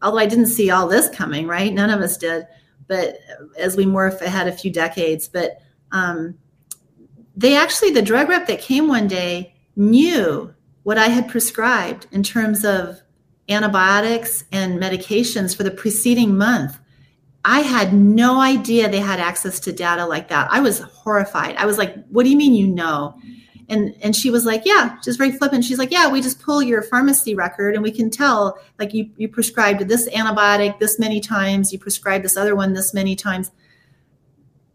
Although I didn't see all this coming, right? None of us did. But as we morph ahead a few decades, but um, they actually the drug rep that came one day knew what I had prescribed in terms of antibiotics and medications for the preceding month. I had no idea they had access to data like that. I was horrified. I was like, "What do you mean you know?" And and she was like, "Yeah," just very flippant. She's like, "Yeah, we just pull your pharmacy record and we can tell like you you prescribed this antibiotic this many times, you prescribed this other one this many times."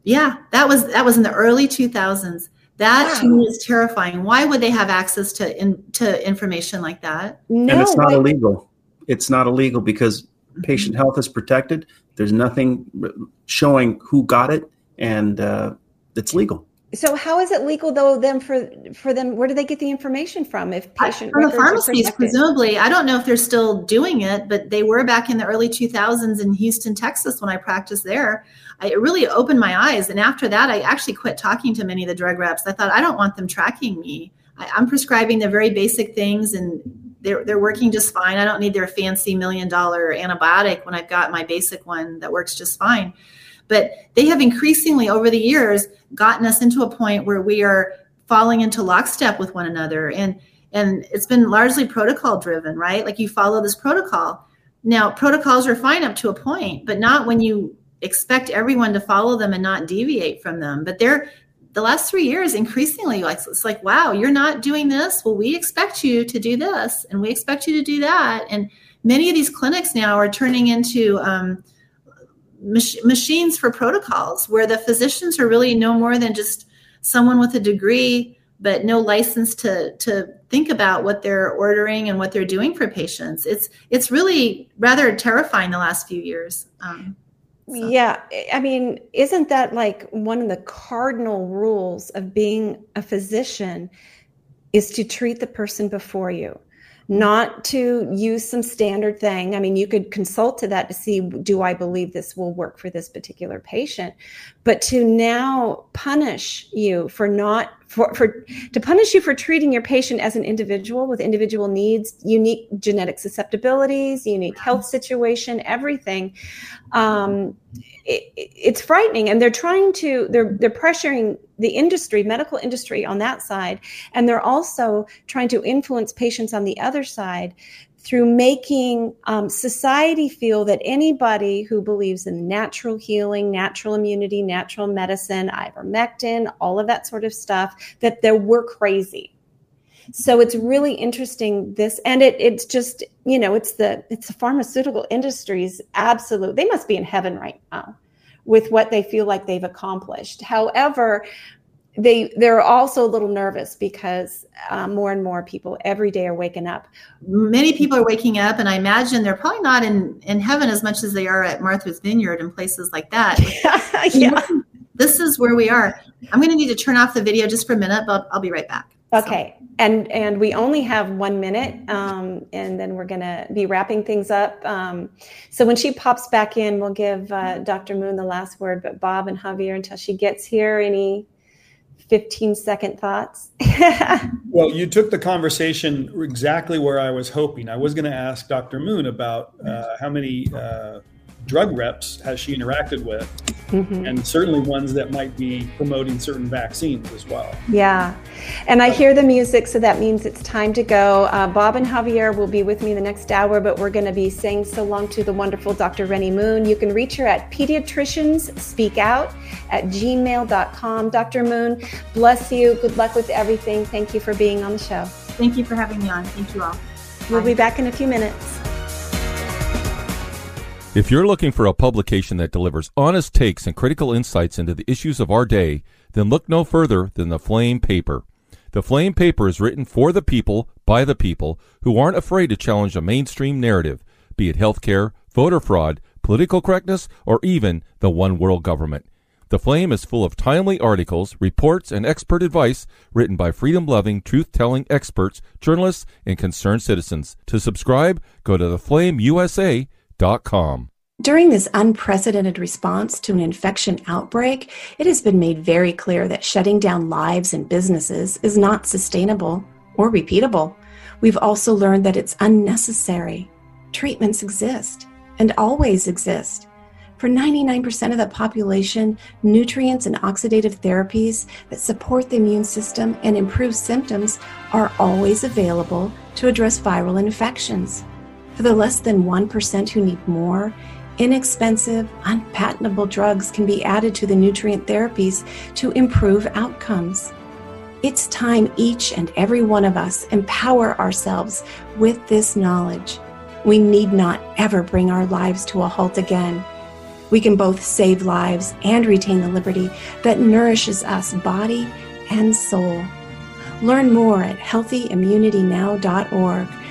Yeah, that was that was in the early 2000s. That wow. to me is terrifying. Why would they have access to in, to information like that? No, and it's not illegal. It's not illegal because mm-hmm. patient health is protected. There's nothing showing who got it, and uh, it's legal. So how is it legal though? Them for for them, where do they get the information from? If patient from the pharmacies, presumably, I don't know if they're still doing it, but they were back in the early 2000s in Houston, Texas, when I practiced there. I, it really opened my eyes, and after that, I actually quit talking to many of the drug reps. I thought I don't want them tracking me. I, I'm prescribing the very basic things, and they're they're working just fine. I don't need their fancy million dollar antibiotic when I've got my basic one that works just fine. But they have increasingly over the years gotten us into a point where we are falling into lockstep with one another. And and it's been largely protocol driven, right? Like you follow this protocol. Now, protocols are fine up to a point, but not when you expect everyone to follow them and not deviate from them. But they're the last three years increasingly like it's like wow you're not doing this well we expect you to do this and we expect you to do that and many of these clinics now are turning into um, mach- machines for protocols where the physicians are really no more than just someone with a degree but no license to to think about what they're ordering and what they're doing for patients. It's it's really rather terrifying the last few years um, so. yeah. I mean isn't that like one of the cardinal rules of being a physician is to treat the person before you not to use some standard thing. I mean, you could consult to that to see do I believe this will work for this particular patient, but to now punish you for not for, for to punish you for treating your patient as an individual with individual needs, unique genetic susceptibilities, unique health situation, everything. Um, it, it's frightening, and they're trying to they're they're pressuring the industry, medical industry, on that side, and they're also trying to influence patients on the other side through making um, society feel that anybody who believes in natural healing, natural immunity, natural medicine, ivermectin, all of that sort of stuff, that they we're crazy. So it's really interesting this, and it it's just you know it's the it's the pharmaceutical industry's absolute. They must be in heaven right now with what they feel like they've accomplished. However, they they're also a little nervous because uh, more and more people every day are waking up. Many people are waking up and i imagine they're probably not in in heaven as much as they are at martha's vineyard and places like that. (laughs) Yeah. (laughs) This is where we are. I'm going to need to turn off the video just for a minute but i'll be right back. Okay. So. and and we only have one minute um, and then we're going to be wrapping things up. Um, so when she pops back in we'll give uh, dr moon the last word but bob and javier until she gets here any 15 second thoughts? (laughs) well, you took the conversation exactly where I was hoping. I was going to ask Dr. Moon about uh, how many uh, drug reps has she interacted with, mm-hmm. and certainly ones that might be promoting certain vaccines as well. Yeah, and I hear the music, so that means it's time to go. Uh, Bob and Javier will be with me the next hour, but we're going to be saying so long to the wonderful Dr. Rennie Moon. You can reach her at pediatricians speak out at gmail.com. Dr. Moon, bless you. Good luck with everything. Thank you for being on the show. Thank you for having me on. Thank you all. We'll Bye. be back in a few minutes. If you're looking for a publication that delivers honest takes and critical insights into the issues of our day, then look no further than the Flame Paper. The Flame Paper is written for the people, by the people, who aren't afraid to challenge a mainstream narrative, be it healthcare, voter fraud, political correctness, or even the one world government. The Flame is full of timely articles, reports, and expert advice written by freedom loving, truth telling experts, journalists, and concerned citizens. To subscribe, go to theflameusa.com during this unprecedented response to an infection outbreak, it has been made very clear that shutting down lives and businesses is not sustainable or repeatable. We've also learned that it's unnecessary. Treatments exist and always exist. For 99% of the population, nutrients and oxidative therapies that support the immune system and improve symptoms are always available to address viral infections. For the less than 1% who need more, inexpensive, unpatentable drugs can be added to the nutrient therapies to improve outcomes. It's time each and every one of us empower ourselves with this knowledge. We need not ever bring our lives to a halt again. We can both save lives and retain the liberty that nourishes us body and soul. Learn more at healthyimmunitynow.org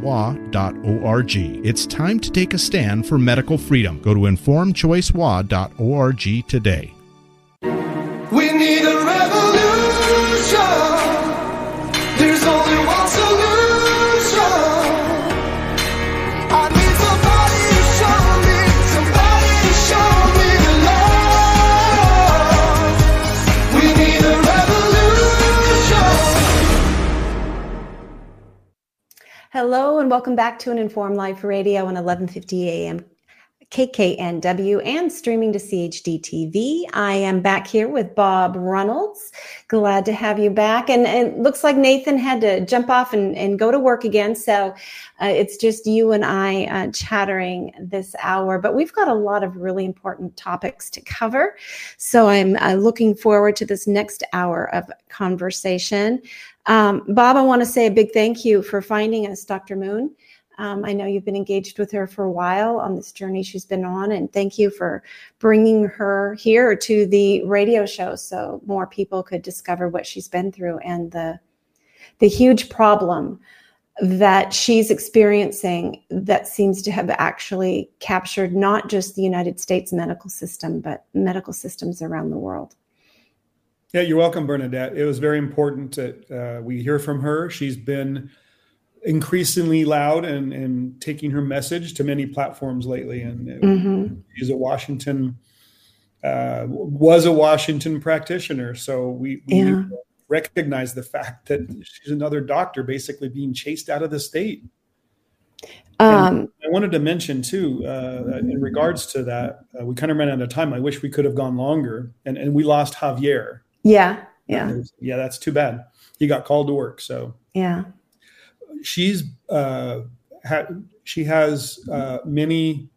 informedchoicewa.org. It's time to take a stand for medical freedom. Go to informedchoicewa.org today. We need a revolution. Hello and welcome back to an Informed Life Radio on 11:50 a.m. KKNW and streaming to CHD TV. I am back here with Bob Reynolds. Glad to have you back. And it looks like Nathan had to jump off and, and go to work again. So uh, it's just you and I uh, chattering this hour. But we've got a lot of really important topics to cover. So I'm uh, looking forward to this next hour of conversation. Um, Bob, I want to say a big thank you for finding us, Dr. Moon. Um, I know you've been engaged with her for a while on this journey she's been on, and thank you for bringing her here to the radio show so more people could discover what she's been through and the the huge problem that she's experiencing that seems to have actually captured not just the United States medical system, but medical systems around the world. Yeah, you're welcome, Bernadette. It was very important that uh, we hear from her. She's been increasingly loud and, and taking her message to many platforms lately. And Mm-hmm. she's a Washington, uh, was a Washington practitioner. So we, we Yeah. recognize the fact that she's another doctor basically being chased out of the state. Um, I wanted to mention too, uh, in regards to that, uh, we kind of ran out of time. I wish we could have gone longer, and and we lost Javier. yeah, yeah, yeah, that's too bad. He got called to work. So yeah. She's uh, ha- she has uh, many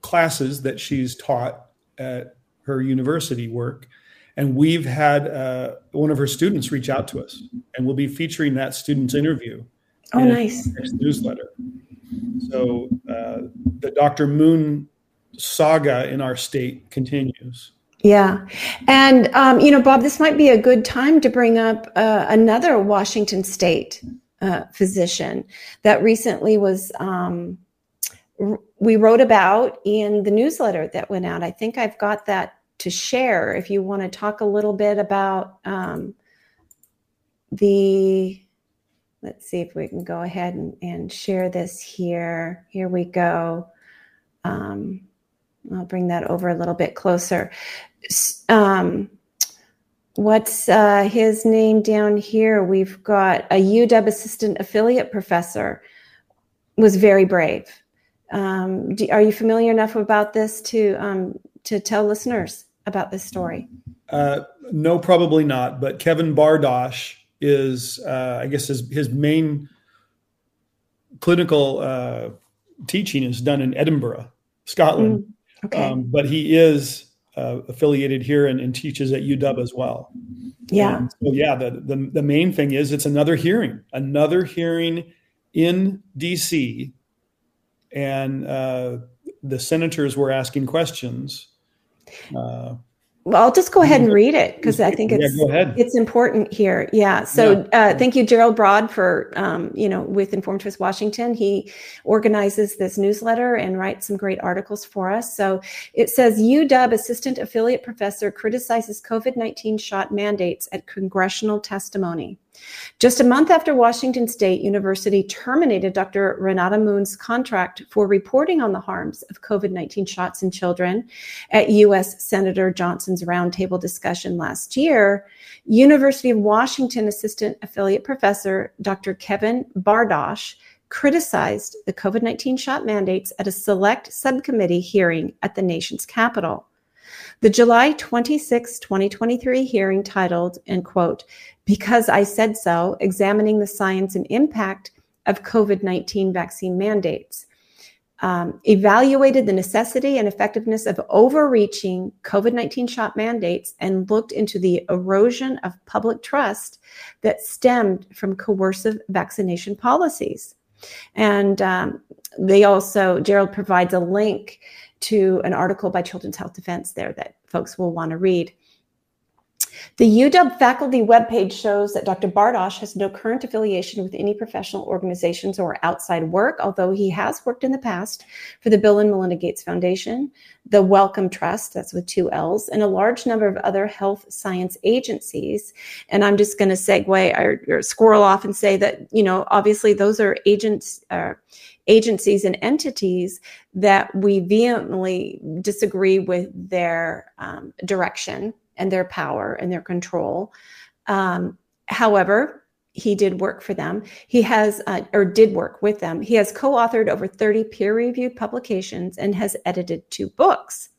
classes that she's taught at her university work, and we've had uh, one of her students reach out to us, and we'll be featuring that student's interview. Oh, in nice. next newsletter. So uh, the Dr. Moon saga in our state continues. Yeah. And, um, you know, Bob, this might be a good time to bring up uh, another Washington state physician that recently was, um, r- we wrote about in the newsletter that went out. I think I've got that to share if you want to talk a little bit about um, the. Let's see if we can go ahead and, and share this here. Here we go. Um, I'll bring that over a little bit closer um, what's uh, his name down here? We've got a UW assistant affiliate professor was very brave. Um, do, are you familiar enough about this to um, to tell listeners about this story? Uh, no, probably not. But Kevin Bardosh is, uh, I guess, his, his main clinical uh, teaching is done in Edinburgh, Scotland. Okay. Um, but he is uh, affiliated here and, and teaches at UW as well. yeah. So yeah, the, the the main thing is it's another hearing, another hearing in DC, and uh, the senators were asking questions. Uh, Well, I'll just go ahead and read it because I think it's ahead. it's important here. Yeah. So uh, thank you, Gerald Broad, for um, you know with Informed Choice Washington. He organizes this newsletter and writes some great articles for us. So it says UW assistant affiliate professor criticizes COVID nineteen shot mandates at congressional testimony. Just a month after Washington State University terminated Dr. Renata Moon's contract for reporting on the harms of COVID 19 shots in children at U.S. Senator Johnson's roundtable discussion last year, University of Washington Assistant Affiliate Professor Dr. Kevin Bardosh criticized the COVID 19 shot mandates at a select subcommittee hearing at the nation's capital. The July 26, 2023 hearing titled, and quote, Because I Said So, Examining the Science and Impact of COVID 19 Vaccine Mandates, um, evaluated the necessity and effectiveness of overreaching COVID 19 shot mandates and looked into the erosion of public trust that stemmed from coercive vaccination policies. And um, they also, Gerald provides a link to an article by Children's Health Defense there that folks will want to read. The UW faculty webpage shows that Dr. Bardosh has no current affiliation with any professional organizations or outside work, although he has worked in the past for the Bill and Melinda Gates Foundation, the Wellcome Trust, that's with two L's, and a large number of other health science agencies. And I'm just going to segue or, or, squirrel off and say that, you know, obviously those are agents. Uh, agencies and entities that we vehemently disagree with their um, direction and their power and their control. Um, however, he did work for them. He has, uh, or did work with them. He has co authored over 30 peer reviewed publications and has edited two books.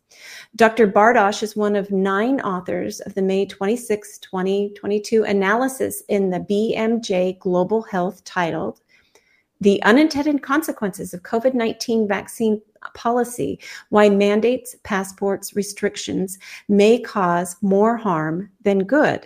Dr. Bardosh is one of nine authors of the May 26, 2022 analysis in the BMJ Global Health titled The Unintended Consequences of COVID 19 Vaccine policy why mandates, passports, restrictions may cause more harm than good.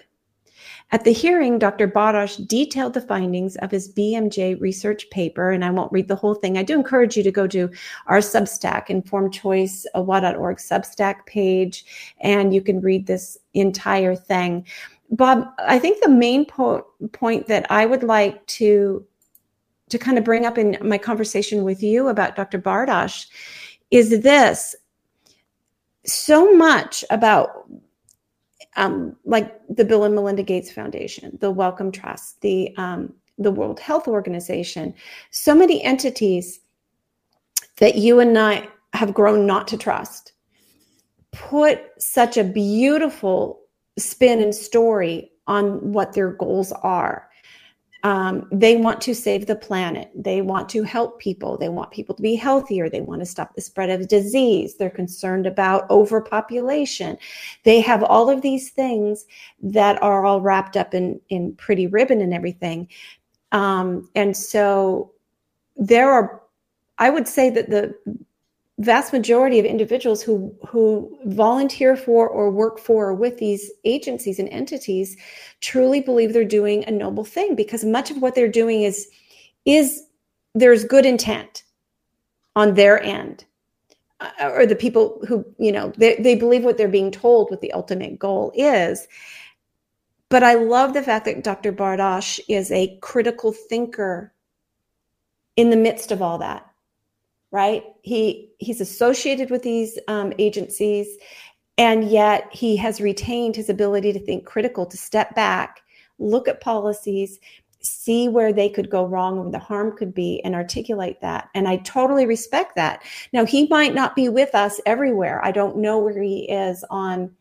At the hearing, Dr. Bardosh detailed the findings of his BMJ research paper, and I won't read the whole thing. I do encourage you to go to our Substack, Informed Choice, uh, WA.org Substack page, and you can read this entire thing. Bob, I think the main po- point that I would like to to kind of bring up in my conversation with you about Dr. Bardosh is this so much about um, like the Bill and Melinda Gates Foundation, the Wellcome Trust, the um, the World Health Organization, so many entities that you and I have grown not to trust, put such a beautiful spin and story on what their goals are um, they want to save the planet. They want to help people. They want people to be healthier. They want to stop the spread of disease. They're concerned about overpopulation. They have all of these things that are all wrapped up in, in pretty ribbon and everything. Um, and so there are, I would say that the vast majority of individuals who who volunteer for or work for or with these agencies and entities truly believe they're doing a noble thing because much of what they're doing is is there's good intent on their end uh, or the people who you know they, they believe what they're being told what the ultimate goal is. But i love the fact that dr bardosh is a critical thinker in the midst of all that right? He he's associated with these um, agencies, and yet he has retained his ability to think critical, to step back, look at policies, see where they could go wrong, where the harm could be, and articulate that. And I totally respect that. Now he might not be with us everywhere. I don't know where he is on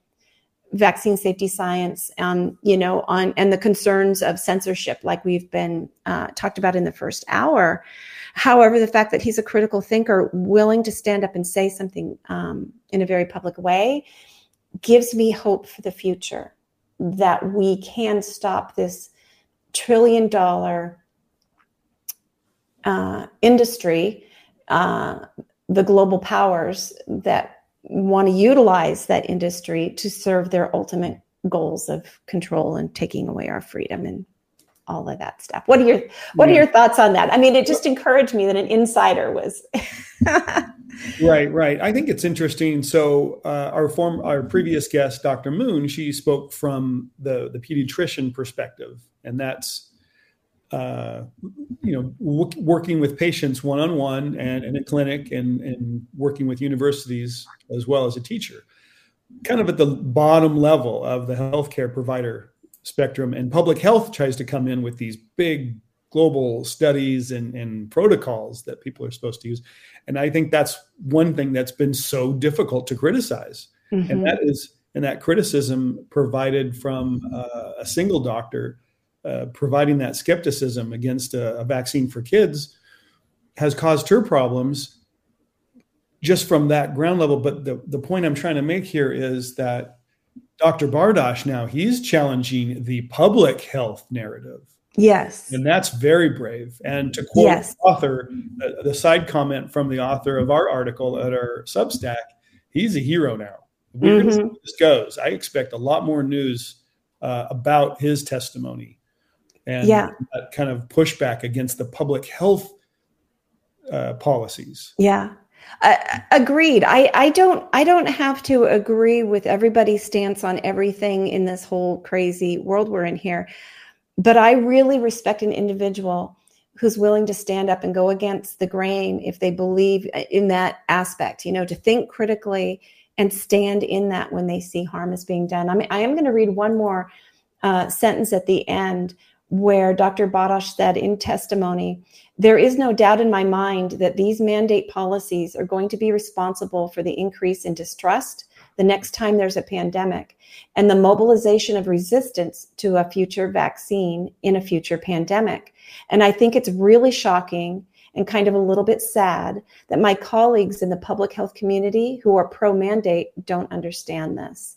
vaccine safety science um, you know on and the concerns of censorship like we've been uh, talked about in the first hour. However, the fact that he's a critical thinker, willing to stand up and say something um, in a very public way, gives me hope for the future that we can stop this trillion dollar uh, industry, uh, the global powers that want to utilize that industry to serve their ultimate goals of control and taking away our freedom and all of that stuff. What are your what are your thoughts on that? I mean, it just encouraged me that an insider was (laughs) right, right. I think it's interesting. So uh, our form our previous guest, Dr. Moon, she spoke from the the pediatrician perspective, and that's uh, you know w- working with patients one on one and in a clinic, and and working with universities as well as a teacher, kind of at the bottom level of the healthcare provider spectrum. And public health tries to come in with these big global studies and, and protocols that people are supposed to use. And I think that's one thing that's been so difficult to criticize. Mm-hmm. And that is, and that criticism provided from uh, a single doctor uh, providing that skepticism against a, a vaccine for kids has caused her problems just from that ground level. But the, the point I'm trying to make here is that Dr. Bardosh now he's challenging the public health narrative. Yes. And that's very brave. And to quote Yes. the author, the, the side comment from the author of our article at our Substack, he's a hero now. We're going to see Mhm. where this goes. I expect a lot more news uh, about his testimony and Yeah. that kind of pushback against the public health uh, policies. Yeah. Uh, agreed. I, I don't I don't have to agree with everybody's stance on everything in this whole crazy world we're in here. But I really respect an individual who's willing to stand up and go against the grain if they believe in that aspect, you know, to think critically and stand in that when they see harm is being done. I mean, I am going to read one more uh, sentence at the end where Dr. Bardosh said in testimony, there is no doubt in my mind that these mandate policies are going to be responsible for the increase in distrust the next time there's a pandemic and the mobilization of resistance to a future vaccine in a future pandemic. And I think it's really shocking and kind of a little bit sad that my colleagues in the public health community who are pro mandate don't understand this.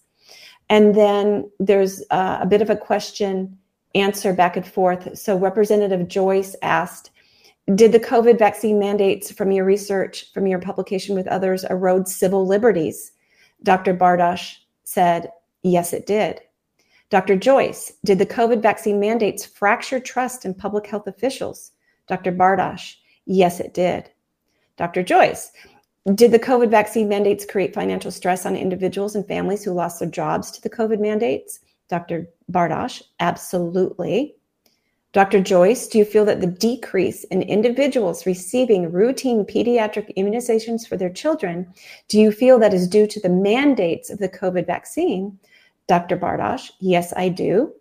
And then there's uh, a bit of a question answer back and forth. So Representative Joyce asked, did the COVID vaccine mandates from your research, from your publication with others, erode civil liberties? Dr. Bardosh said, yes, it did. Dr. Joyce, did the COVID vaccine mandates fracture trust in public health officials? Dr. Bardosh, yes, it did. Dr. Joyce, did the COVID vaccine mandates create financial stress on individuals and families who lost their jobs to the COVID mandates? Dr. Bardosh, absolutely. Dr. Joyce, do you feel that the decrease in individuals receiving routine pediatric immunizations for their children, do you feel that is due to the mandates of the COVID vaccine? Dr. Bardosh, yes, I do.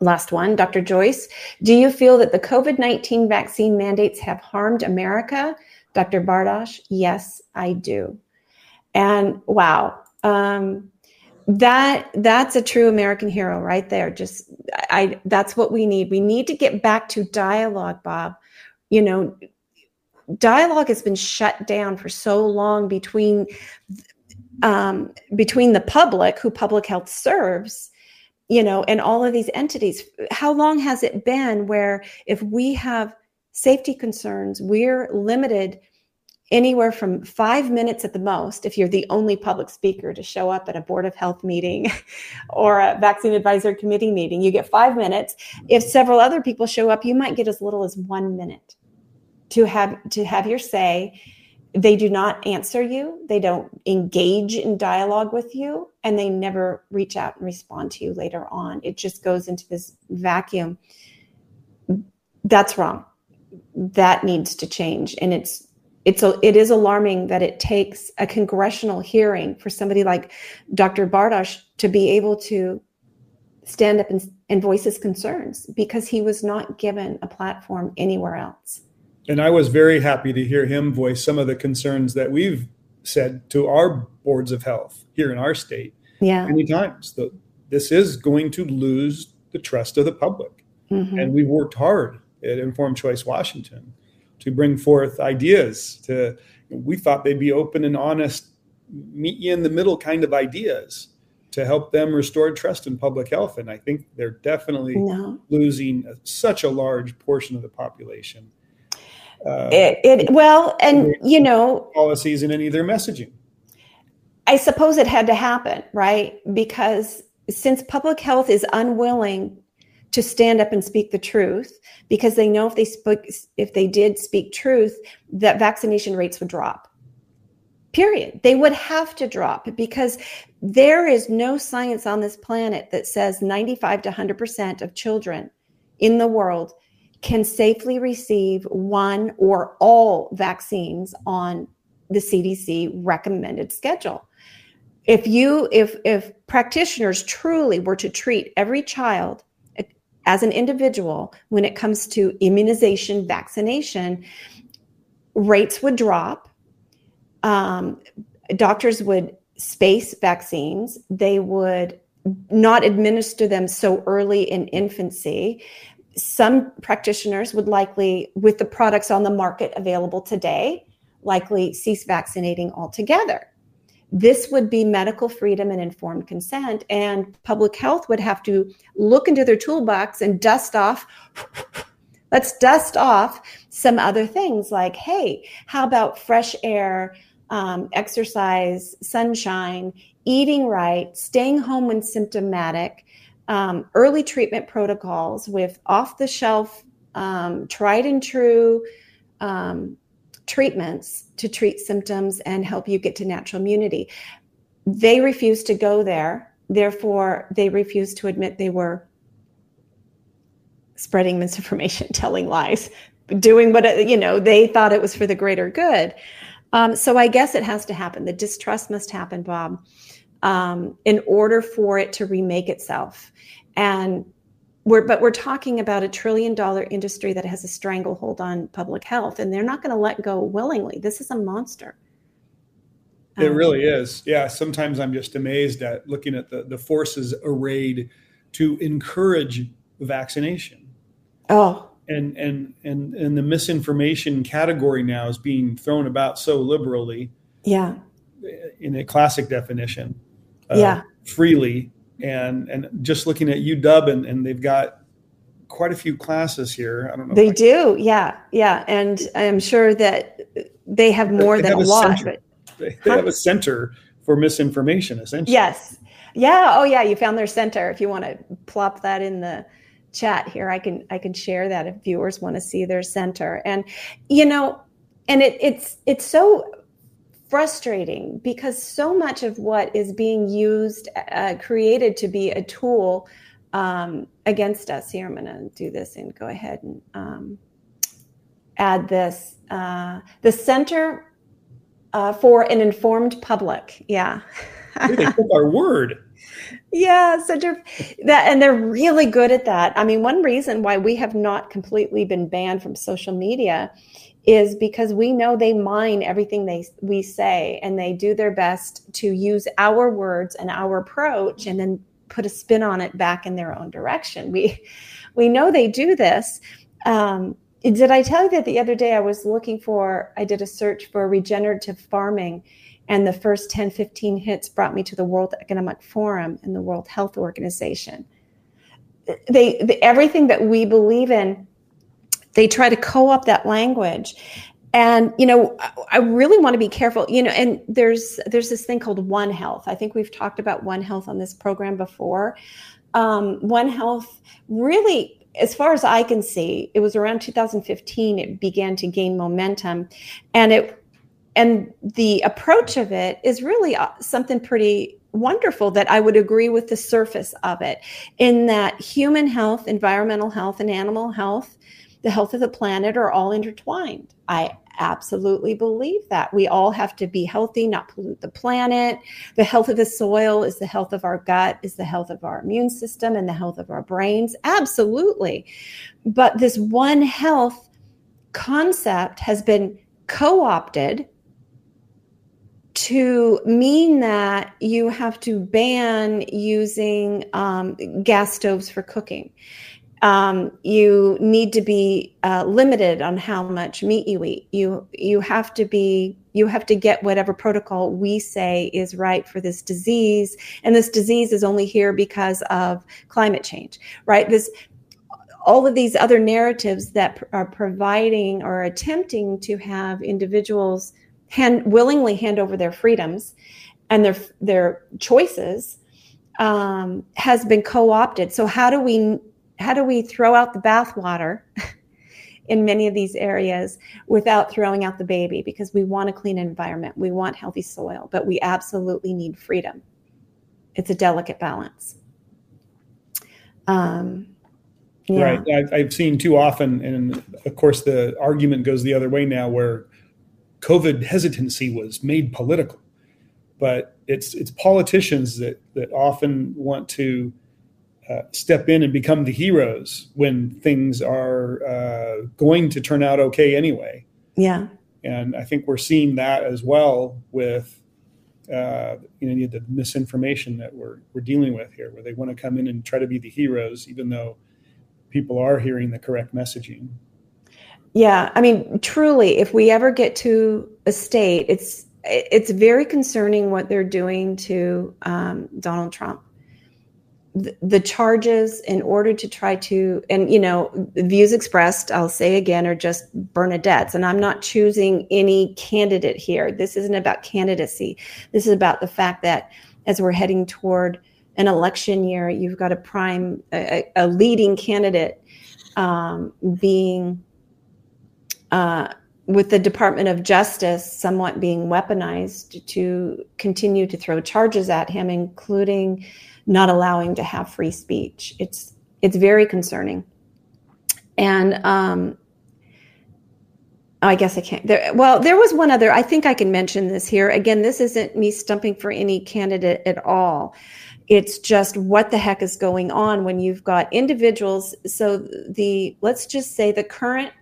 Last one, Dr. Joyce, do you feel that the COVID 19 vaccine mandates have harmed America? Dr. Bardosh, yes, I do. And wow, um, that that's a true American hero right there. Just I that's what we need. We need to get back to dialogue, Bob. You know, dialogue has been shut down for so long between um, between the public, who public health serves, you know, and all of these entities. How long has it been where if we have safety concerns, we're limited anywhere from five minutes at the most if you're the only public speaker to show up at a board of health meeting (laughs) or a vaccine advisory committee meeting you get five minutes. If several other people show up you might get as little as one minute to have to have your say. They do not answer you. They don't engage in dialogue with you and they never reach out and respond to you later on. It just goes into this vacuum. That's wrong. That needs to change and it's it's a, it is alarming that it takes a congressional hearing for somebody like Dr. Bardosh to be able to stand up and, and voice his concerns because he was not given a platform anywhere else. And I was very happy to hear him voice some of the concerns that we've said to our boards of health here in our state Yeah. many times. The, this is going to lose the trust of the public. Mhm. And we've worked hard at Informed Choice Washington to bring forth ideas to we thought they'd be open and honest meet you in the middle kind of ideas to help them restore trust in public health and i think they're definitely No. losing such a large portion of the population uh, It, it well, and you know, policies in any of their messaging I suppose it had to happen, right? Because since public health is unwilling to stand up and speak the truth, because they know if they spoke, if they did speak truth, that vaccination rates would drop. Period. They would have to drop because there is no science on this planet that says 95 to 100% of children in the world can safely receive one or all vaccines on the CDC recommended schedule. If you if if practitioners truly were to treat every child as an individual when it comes to immunization vaccination, rates would drop. Um, doctors would space vaccines. They would not administer them so early in infancy. Some practitioners would likely, with the products on the market available today, likely cease vaccinating altogether this would be medical freedom and informed consent. And public health would have to look into their toolbox and dust off. (laughs) Let's dust off some other things like, hey, how about fresh air, um, exercise, sunshine, eating right, staying home when symptomatic, um, early treatment protocols with off the shelf, um, tried and true um, treatments to treat symptoms and help you get to natural immunity. They refused to go there. Therefore, they refused to admit they were spreading misinformation, (laughs) telling lies, doing what, you know, they thought it was for the greater good. Um, so I guess it has to happen. The distrust must happen, Bob, um, in order for it to remake itself. And we're, but we're talking about a trillion dollar industry that has a stranglehold on public health, and they're not going to let go willingly. This is a monster. It um, really is. Yeah. Sometimes I'm just amazed at looking at the, the forces arrayed to encourage vaccination. Oh. And, and and and the misinformation category now is being thrown about so liberally. Yeah. In a classic definition. Uh, yeah. Freely and and just looking at UW and, and they've got quite a few classes here. I don't know. They do, yeah, yeah, and I'm sure that they have more they than have a, a lot. Center. But they, they huh? have a center for misinformation, essentially. Yes, yeah. Oh, yeah. You found their center. If you want to plop that in the chat here, I can I can share that if viewers want to see their center. And you know, and it, it's it's so frustrating because so much of what is being used, uh, created to be a tool um, against us. Here, I'm going to do this and go ahead and um, add this. Uh, the Center uh, for an Informed Public. Yeah. they (laughs) took our word. Yeah, Center that, and they're really good at that. I mean, one reason why we have not completely been banned from social media is because we know they mine everything they we say and they do their best to use our words and our approach and then put a spin on it back in their own direction. We we know they do this. Um, did i tell you that the other day i was looking for i did a search for regenerative farming and the first 10 15 hits brought me to the world economic forum and the world health organization. They, they everything that we believe in they try to co-opt that language. And you know i really want to be careful you know and there's there's this thing called one health. I think we've talked about one health on this program before. Um, one health really as far as i can see it was around 2015 it began to gain momentum. And it and the approach of it is really uh, something pretty wonderful that I would agree with the surface of it in that human health, environmental health, and animal health the health of the planet are all intertwined. I absolutely believe that. We all have to be healthy, not pollute the planet. The health of the soil is the health of our gut, is the health of our immune system, and the health of our brains. Absolutely. But this one health concept has been co opted to mean that you have to ban using um, gas stoves for cooking um, you need to be uh, limited on how much meat you eat. You you have to be you have to get whatever protocol we say is right for this disease, and this disease is only here because of climate change, right? This all of these other narratives that are providing or attempting to have individuals hand willingly hand over their freedoms and their their choices um, has been co-opted. So how do we how do we throw out the bathwater (laughs) in many of these areas without throwing out the baby? Because we want a clean environment, we want healthy soil, but we absolutely need freedom. It's a delicate balance. Um, yeah. Right. I've, I've seen too often, and of course, the argument goes the other way now, where COVID hesitancy was made political, but it's it's politicians that that often want to uh, step in and become the heroes when things are uh, going to turn out okay anyway. Yeah. And I think we're seeing that as well with uh, you know the misinformation that we're we're dealing with here, where they want to come in and try to be the heroes, even though people are hearing the correct messaging. Yeah, I mean, truly, if we ever get to a state, it's it's very concerning what they're doing to um, Donald Trump. The, charges in order to try to and you know the views expressed i'll say again are just bernadette's and i'm not choosing any candidate here. This isn't about candidacy. This is about the fact that as we're heading toward an election year you've got a prime a, a leading candidate um, being uh, with the Department of Justice somewhat being weaponized to continue to throw charges at him, including not allowing to have free speech. It's it's very concerning. And um, I guess I can't. There, well, there was one other. I think I can mention this here. Again, this isn't me stumping for any candidate at all. It's just what the heck is going on when you've got individuals. So the let's just say the current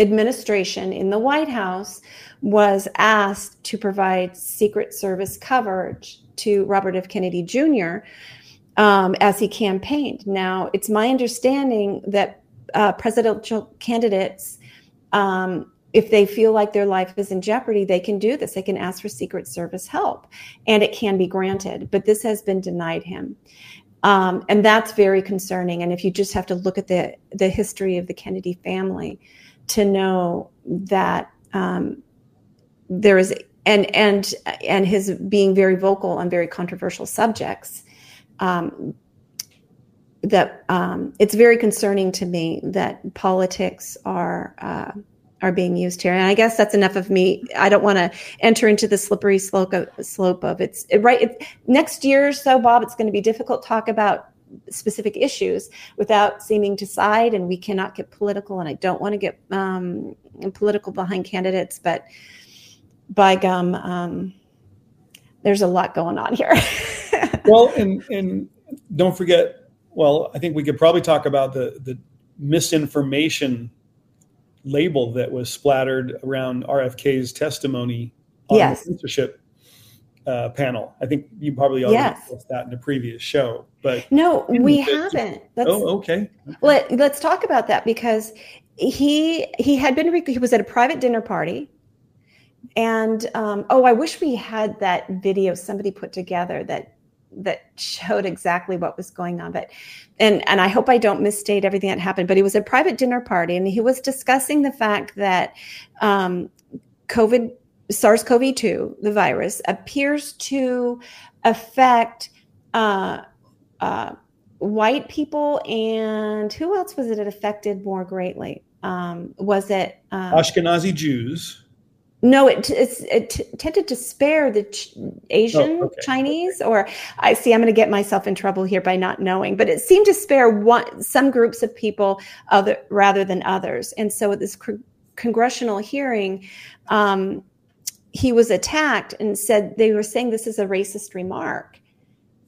administration in the White House was asked to provide Secret Service coverage to Robert F. Kennedy Jr. Um, as he campaigned. Now, it's my understanding that uh, presidential candidates, um, if they feel like their life is in jeopardy, they can do this. They can ask for Secret Service help, and it can be granted. But this has been denied him. Um, and that's very concerning. And if you just have to look at the the history of the Kennedy family, to know that um, there is and and and his being very vocal on very controversial subjects um, that um, it's very concerning to me that politics are uh, are being used here. And i guess that's enough of me. I don't want to enter into the slippery slope of, slope of it's it, right it, next year or so bob it's going to be difficult to talk about specific issues without seeming to side. And we cannot get political. And I don't want to get um, political behind candidates, but by gum, um, there's a lot going on here. (laughs) well, and and don't forget. Well, I think we could probably talk about the the misinformation label that was splattered around RFK's testimony on yes. the censorship uh, panel. I think you probably already Yes. discussed that in a previous show, but no, we it- haven't. Let's, oh, okay. Let, let's talk about that because he he had been he was at a private dinner party and um, oh i wish we had that video somebody put together that that showed exactly what was going on but and and i hope i don't misstate everything that happened but he was at a private dinner party and he was discussing the fact that um, covid sars-cov-2 the virus appears to affect uh, uh, white people and who else was it affected more greatly um, was it um, Ashkenazi Jews. no it, it's, it t- tended to spare the ch- asian Oh, okay. chinese or i see i'm going to get myself in trouble here by not knowing but it seemed to spare one some groups of people other rather than others and so at this cr- congressional hearing um, he was attacked and said they were saying this is a racist remark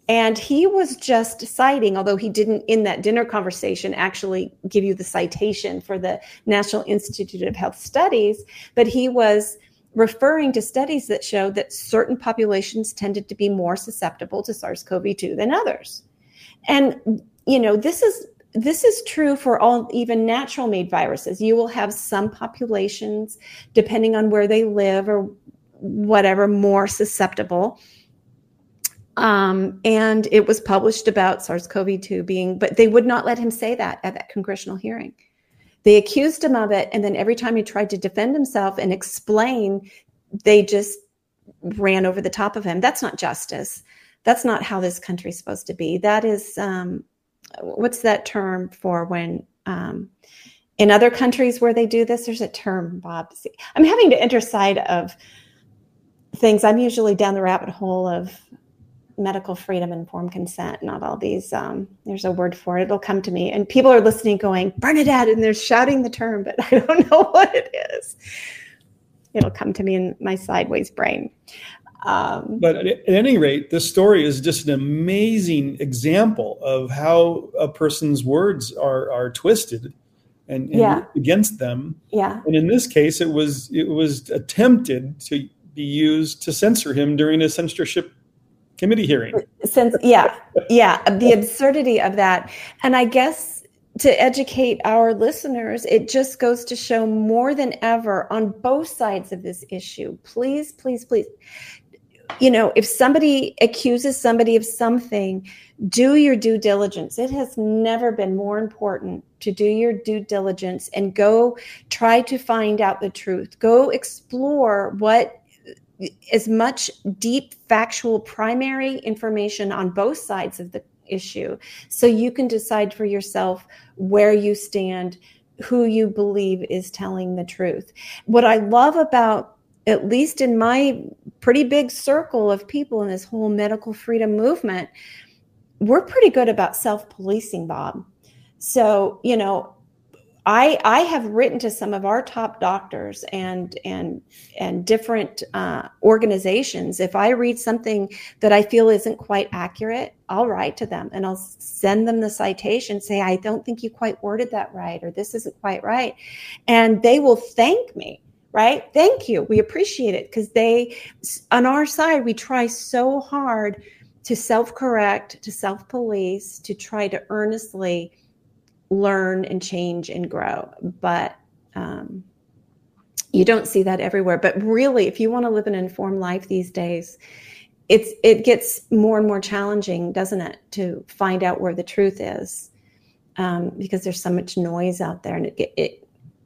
and he was just citing, although he didn't in that dinner conversation actually give you the citation for the National Institute of Health Studies, but he was referring to studies that showed that certain populations tended to be more susceptible to SARS-CoV-2 than others. And you know, this is this is true for all even natural made viruses. You will have some populations depending on where they live or whatever more susceptible um, and it was published about SARS-CoV-2 being, but they would not let him say that at that congressional hearing. They accused him of it, and then every time he tried to defend himself and explain, they just ran over the top of him. That's not justice. That's not how this country's supposed to be. That is, um, what's that term for when um, in other countries where they do this? There's a term, Bob. I'm having to enter side of things. I'm usually down the rabbit hole of medical freedom, informed consent, not all these. Um, there's a word for it. It'll come to me. And people are listening, going, Bernadette, and they're shouting the term, but (laughs) I don't know (laughs) what it is. It'll come to me in my sideways brain. Um, But at, any rate, this story is just an amazing example of how a person's words are are twisted and, and Yeah. against them. yeah. And in this case, it was it was attempted to be used to censor him during a censorship committee hearing. since yeah yeah the absurdity of that and i guess to educate our listeners, it just goes to show more than ever on both sides of this issue. Please, please, please. You know, if somebody accuses somebody of something, do your due diligence. It has never been more important to do your due diligence and go try to find out the truth. Go explore what as much deep factual primary information on both sides of the issue so you can decide for yourself where you stand who you believe is telling the truth. What i love about at least in my pretty big circle of people in this whole medical freedom movement we're pretty good about self-policing bob. So you know I I have written to some of our top doctors and and and different uh, organizations. If I read something that I feel isn't quite accurate, I'll write to them and I'll send them the citation. Say I don't think you quite worded that right, or this isn't quite right, and they will thank me. Right? Thank you. We appreciate it because they, on our side, we try so hard to self correct, to self police, to try to earnestly learn and change and grow. But um, you don't see that everywhere. But really, if you want to live an informed life these days, it's it gets more and more challenging, doesn't it, to find out where the truth is, um, because there's so much noise out there, and it, it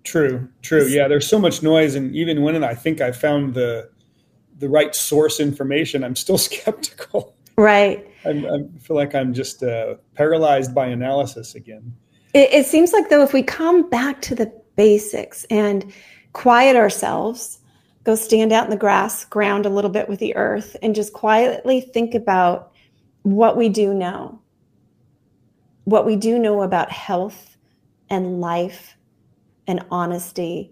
True, true. Yeah, there's so much noise, and even when I think I found the the right source information, I'm still (laughs) skeptical. Right. I'm, I feel like I'm just uh, paralyzed by analysis again. It, it seems like, though, if we come back to the basics and quiet ourselves, go stand out in the grass, ground a little bit with the earth, and just quietly think about what we do know, what we do know about health and life and honesty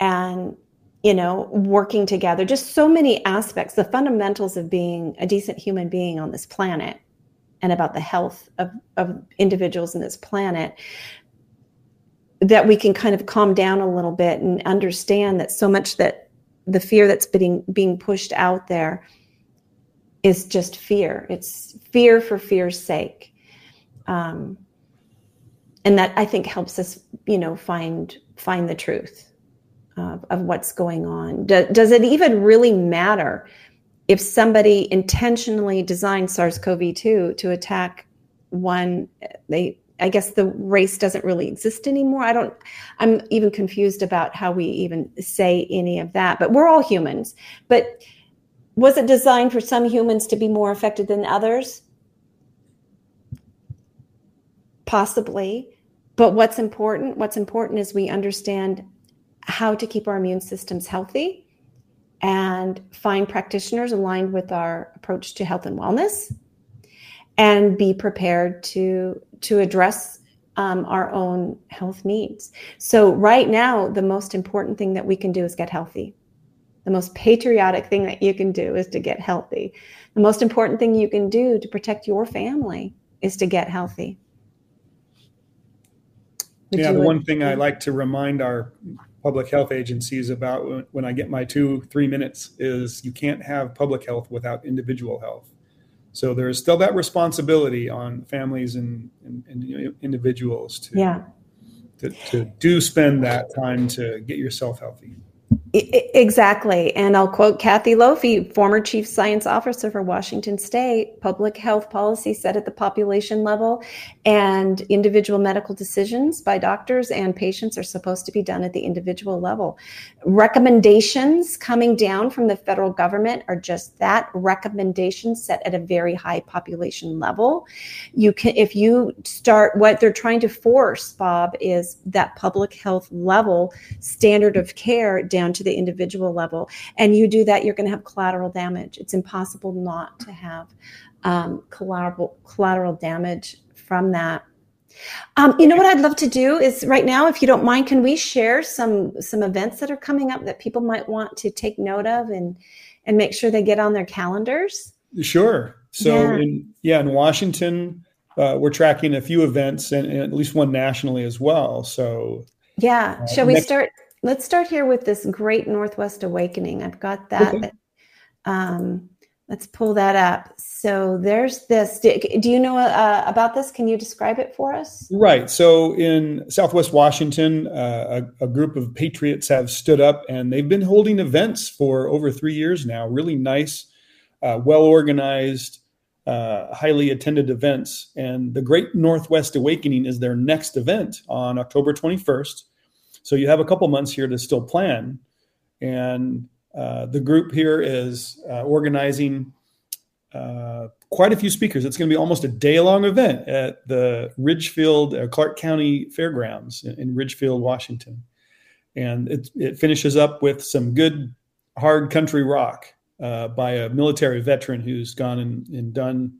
and you know working together. Just so many aspects the fundamentals of being a decent human being on this planet and about the health of, of individuals in this planet that we can kind of calm down a little bit and understand that so much that the fear that's being being pushed out there is just fear. It's fear for fear's sake. Um, and that i think helps us you know find find the truth of, of what's going on. Do, does it even really matter if somebody intentionally designed SARS-CoV-2 to attack one, they I guess the race doesn't really exist anymore. I don't I'm even confused about how we even say any of that. But we're all humans. But was it designed for some humans to be more affected than others? Possibly. But what's important? What's important is we understand how to keep our immune systems healthy and find practitioners aligned with our approach to health and wellness and be prepared to to address um, our own health needs. So right now the most important thing that we can do is get healthy. The most patriotic thing that you can do is to get healthy. The most important thing you can do to protect your family is to get healthy. Would yeah the one thing i like to remind our public health agencies about when I get my two, three minutes is you can't have public health without individual health. So there's still that responsibility on families and, and, and individuals to, yeah. to, to do spend that time to get yourself healthy. Exactly. And I'll quote Kathy Lofy, former chief science officer for Washington State. Public health policy set at the population level, and individual medical decisions by doctors and patients are supposed to be done at the individual level. Recommendations coming down from the federal government are just that recommendations set at a very high population level. You can, if you start, what they're trying to force, Bob, is that public health level standard of care down to the individual level. And you do that, you're going to have collateral damage. It's impossible not to have um, collateral collateral damage from that. Um, you know what I'd love to do is right now, if you don't mind, can we share some some events that are coming up that people might want to take note of and and make sure they get on their calendars? Sure. So yeah, in, yeah, in Washington, uh, we're tracking a few events and, and, at least one nationally as well. So yeah, uh, shall we next- start? Let's start here with this Great Northwest Awakening. I've got that. Okay. Um, Let's pull that up. So there's this. Do, do you know uh, about this? Can you describe it for us? Right. So in Southwest Washington, uh, a, a, group of patriots have stood up and they've been holding events for over three years now. Really nice, uh, well organized, uh, highly attended events. And the Great Northwest Awakening is their next event on October 21st. So you have a couple months here to still plan. And uh, the group here is uh, organizing uh, quite a few speakers. It's going to be almost a day long event at the Ridgefield, uh, Clark County Fairgrounds in, in Ridgefield, Washington. And it, it, finishes up with some good hard country rock uh, by a military veteran who's gone and, and done,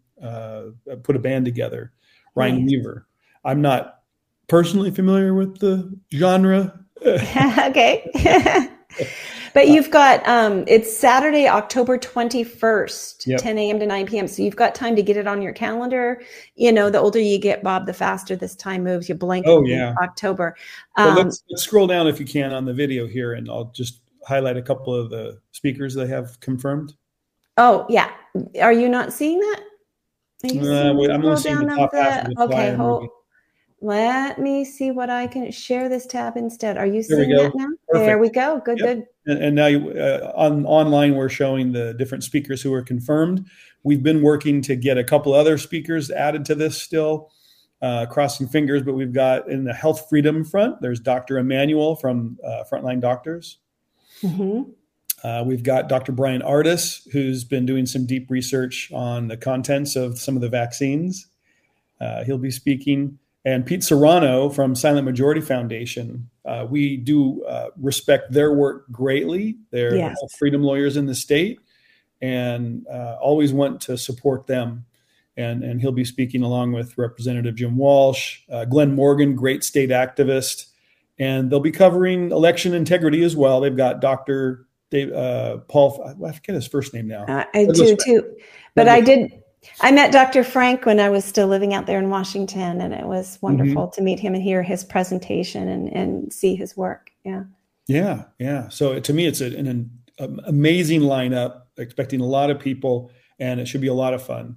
put a band together, Ryan nice. Weaver. I'm not personally familiar with the genre. (laughs) okay. (laughs) But you've got um, it's Saturday, October twenty first, yep. ten a.m. to nine p.m. So you've got time to get it on your calendar. You know, the older you get, Bob, the faster this time moves. You blink. Oh yeah, October. Um, let's, let's scroll down if you can on the video here, and I'll just highlight a couple of the speakers they have confirmed. Oh yeah, are you not seeing that? Uh, wait, I'm only seeing the top the, half of the okay, hold, let me see what I can share this tab instead. Are you seeing that now? Perfect. There we go. Good, yep. good. And, and now you, uh, on online, we're showing the different speakers who are confirmed. We've been working to get a couple other speakers added to this still. Uh, crossing fingers, but we've got in the health freedom front, there's Dr. Emmanuel from uh, Frontline Doctors. Mm-hmm. Uh, we've got Dr. Bryan Ardis, who's been doing some deep research on the contents of some of the vaccines. Uh, he'll be speaking and Pete Serrano from Silent Majority Foundation. Uh, we do uh, respect their work greatly. They're yes. freedom lawyers in the state, and uh, always want to support them. And and he'll be speaking along with Representative Jim Walsh, uh, Glenn Morgan, great state activist, and they'll be covering election integrity as well. They've got Dr. Dave, uh, Paul. I forget his first name now. Uh, I do too, but I did I met Dr. Frank when I was still living out there in Washington, and it was wonderful mm-hmm. to meet him and hear his presentation and, and see his work. Yeah. Yeah. Yeah. So to me, it's an, an amazing lineup, expecting a lot of people, and it should be a lot of fun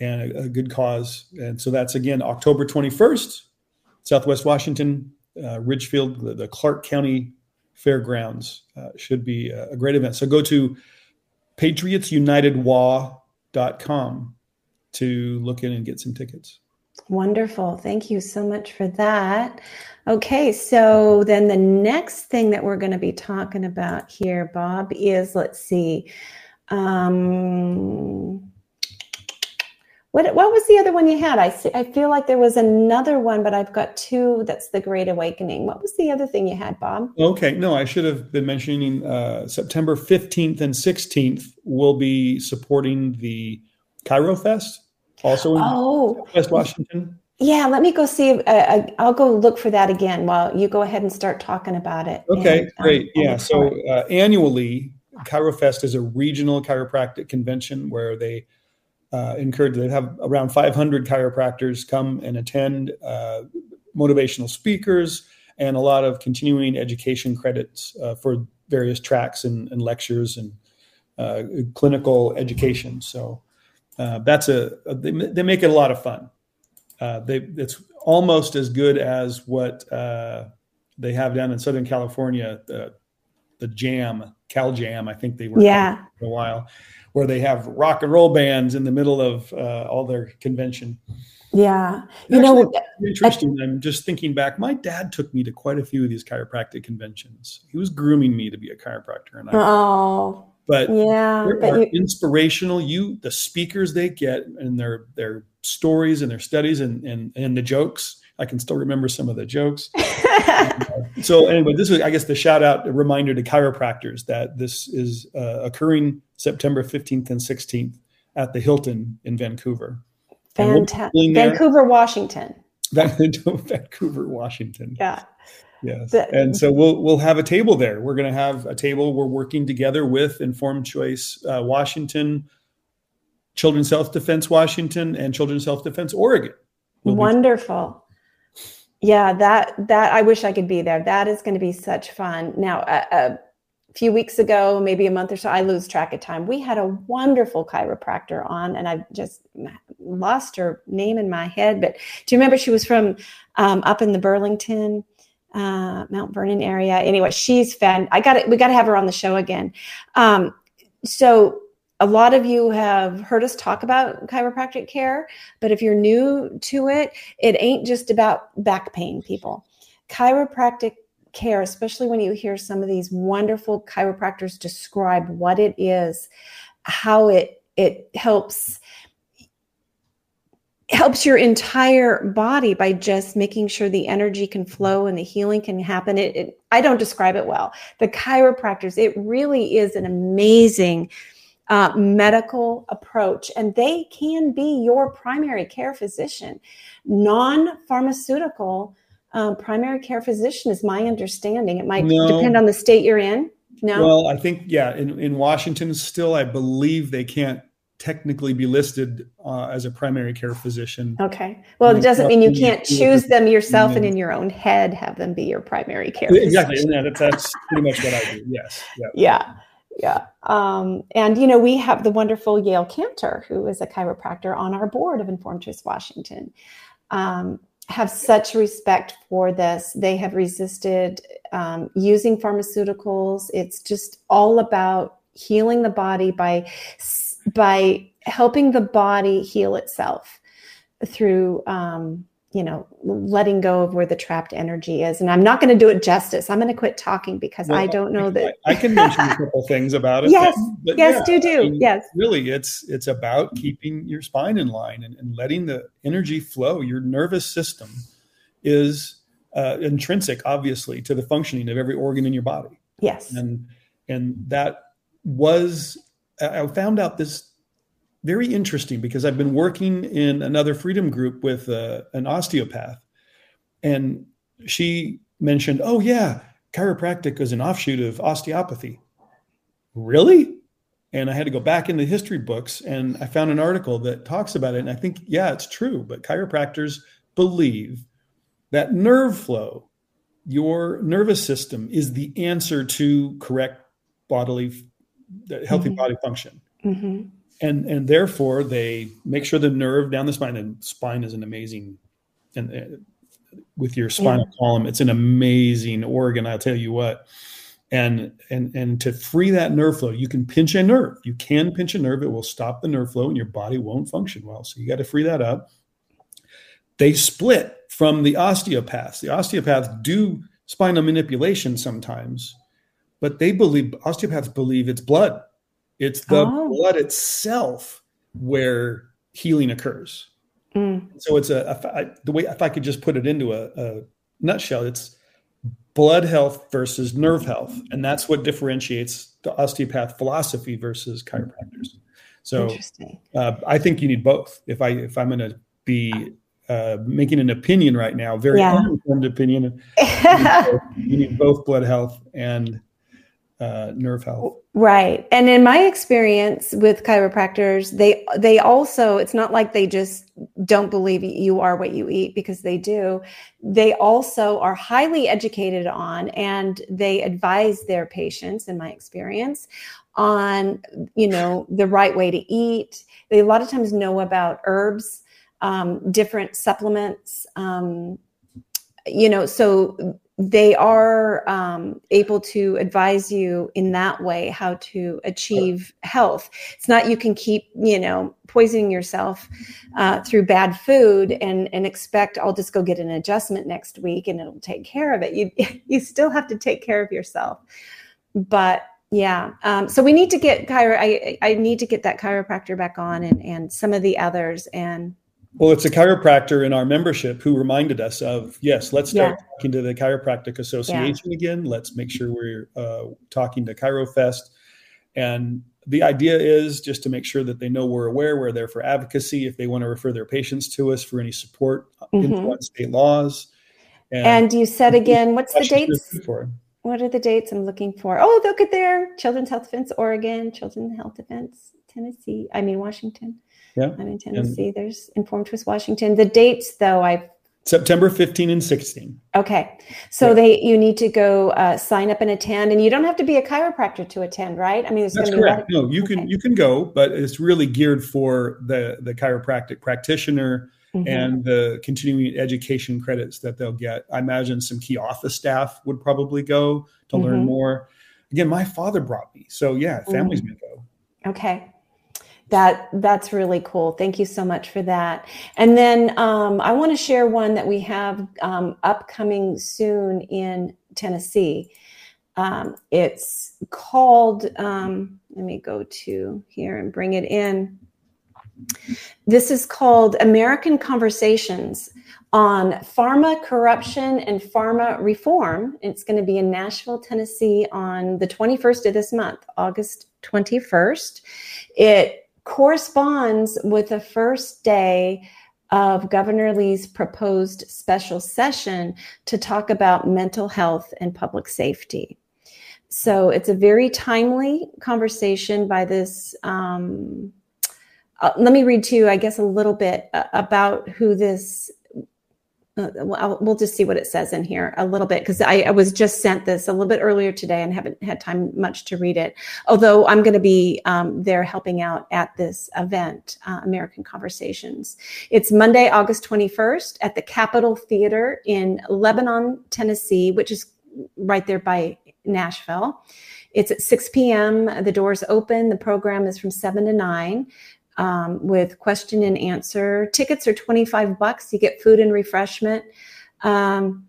and a, a good cause. And so that's again October 21st, Southwest Washington, uh, Ridgefield, the, the, Clark County Fairgrounds. Uh, should be a, a great event. So go to patriotsunitedwa.com to look in and get some tickets. Wonderful. Thank you so much for that. Okay, so then the next thing that we're going to be talking about here, Bob, is let's see. Um, what, what was the other one you had? I, see, I feel like there was another one, but I've got two. That's the Great Awakening. What was the other thing you had, Bob? Okay, no, I should have been mentioning uh, September 15th and 16th. We'll be supporting the ChiroFest also in oh. West Washington? Yeah, let me go see. Uh, uh, I'll go look for that again while you go ahead and start talking about it. Okay, and, um, great. Um, yeah, so uh, annually, ChiroFest is a regional chiropractic convention where they uh, encourage, they have around 500 chiropractors come and attend, uh, motivational speakers, and a lot of continuing education credits uh, for various tracks and, and lectures and uh, clinical education. So uh, that's a, they, they, make it a lot of fun. Uh, they it's almost as good as what uh, they have down in Southern California, the, the Jam, Cal Jam. I think they were yeah for a while, where they have rock and roll bands in the middle of uh, all their convention. Yeah, you Actually, know, interesting. I, I'm just thinking back. My dad took me to quite a few of these chiropractic conventions. He was grooming me to be a chiropractor, and I, oh, but yeah, are you, inspirational. You the speakers they get and their their stories and their studies and and and the jokes. I can still remember some of the jokes. (laughs) so anyway, this is I guess the shout out a reminder to chiropractors that this is uh, occurring September 15th and 16th at the Hilton in Vancouver. Fantastic. Vancouver, Washington. (laughs) Vancouver, Washington. Yeah. Yes. and so we'll we'll have a table there. We're going to have a table. We're working together with Informed Choice uh, Washington, Children's Self Defense Washington, and Children's Self Defense Oregon. We'll Wonderful. yeah, that that I wish I could be there. That is going to be such fun. Now, a, uh, few weeks ago, maybe a month or so, I lose track of time. We had a wonderful chiropractor on, and I've just lost her name in my head. But do you remember she was from um, up in the Burlington, uh, Mount Vernon area? Anyway, she's fan. I got it. We got to have her on the show again. Um, so a lot of you have heard us talk about chiropractic care, but if you're new to it, it ain't just about back pain, people. Chiropractic care, especially when you hear some of these wonderful chiropractors describe what it is, how it it helps helps your entire body by just making sure the energy can flow and the healing can happen. It, it, I don't describe it well. The chiropractors, it really is an amazing uh, medical approach, and they can be your primary care physician, non pharmaceutical um, primary care physician is my understanding. It might no. depend on the state you're in. No. Well, I think yeah, in in Washington still, I believe they can't technically be listed uh, as a primary care physician. Okay. Well, it doesn't mean you can't choose them yourself and in your own head have them be your primary care. Exactly. Physician. And that's pretty much what I do. Yes. Yeah. Yeah. Yeah. Um, and, you know, we have the wonderful Yale Cantor, who is a chiropractor on our board of Informed Choice Washington. Um, have such respect for this. They have resisted um, using pharmaceuticals. It's just all about healing the body by by helping the body heal itself through um, you know letting go of where the trapped energy is. And i'm not going to do it justice. I'm going to quit talking because well, i don't know that i can mention a couple things about it yes. but, but yes yeah, do do. I mean, yes. really it's it's about keeping your spine in line and, and letting the energy flow. Your nervous system is uh, intrinsic obviously to the functioning of every organ in your body. Yes. And and that was i found out this very interesting because I've been working in another freedom group with uh, an osteopath, and she mentioned, "Oh yeah, chiropractic is an offshoot of osteopathy." Really? And I had to go back in the history books, and I found an article that talks about it. And I think, yeah, it's true. But chiropractors believe that nerve flow, your nervous system, is the answer to correct bodily, healthy mm-hmm. body function. Mm-hmm and and therefore they make sure the nerve down the spine and spine is an amazing and uh, with your spinal yeah. column it's an amazing organ i'll tell you what and and and to free that nerve flow you can pinch a nerve you can pinch a nerve it will stop the nerve flow and your body won't function well so you got to free that up they split from the osteopaths the osteopaths do spinal manipulation sometimes but they believe osteopaths believe it's blood it's the oh. blood itself where healing occurs. Mm. So it's a, a I, the way if I could just put it into a, a nutshell, it's blood health versus nerve health, and that's what differentiates the osteopath philosophy versus chiropractors. So uh, I think you need both. If I if I'm going to be uh, making an opinion right now, very yeah. uninformed opinion, you need, both, (laughs) you need both blood health and uh, nerve health. Right. And in my experience with chiropractors, they they also it's not like they just don't believe you are what you eat because they do. They also are highly educated on and they advise their patients in my experience on, you know, the right way to eat. They a lot of times know about herbs, um, different supplements, um, you know, so they are um, able to advise you in that way how to achieve health. It's not you can keep you know poisoning yourself uh, through bad food and and expect I'll just go get an adjustment next week and it'll take care of it. You (laughs) you still have to take care of yourself. But yeah, um, so we need to get chiro. I I need to get that chiropractor back on and and some of the others and well, it's a chiropractor in our membership who reminded us of yes, let's start yeah. talking to the Chiropractic Association yeah. again. Let's make sure we're uh, talking to ChiroFest. And the idea is just to make sure that they know we're aware, we're there for advocacy if they want to refer their patients to us for any support mm-hmm. state laws. And, and you said again, what's the dates? What are the dates I'm looking for? Oh, look at there. Children's Health Defense, Oregon, Children's Health Defense, Tennessee. I mean, Washington. Yeah. I'm in Tennessee. And There's Informed Choice Washington. The dates, though, I've September 15 and 16. Okay, so Yeah. they you need to go uh, sign up and attend, and you don't have to be a chiropractor to attend, right? I mean, it's That's correct. of- No, you can Okay. you can go, but it's really geared for the the chiropractic practitioner Mhm. and the continuing education credits that they'll get. I imagine some key office staff would probably go to learn Mhm. more. Again, my father brought me, so yeah, families Mm. may go. Okay. That that's really cool. Thank you so much for that. And then um, I want to share one that we have um, upcoming soon in Tennessee. Um, it's called. Um, let me go to here and bring it in. This is called American Conversations on Pharma Corruption and Pharma Reform. It's going to be in Nashville, Tennessee on the 21st of this month, August 21st. It corresponds with the first day of Governor Lee's proposed special session to talk about mental health and public safety. So it's a very timely conversation by this. Um, uh, let me read to you, I guess, a little bit uh, about who this. Uh, well, I'll- we'll just see what it says in here a little bit because I, I was just sent this a little bit earlier today and haven't had time much to read it. Although I'm going to be um, there helping out at this event, uh, American Conversations. It's Monday, August 21st at the Capitol Theater in Lebanon, Tennessee, which is right there by Nashville. It's at 6 p.m. The doors open. The program is from 7 to 9 um, with question and answer. Tickets are 25 bucks. You get food and refreshment. Um,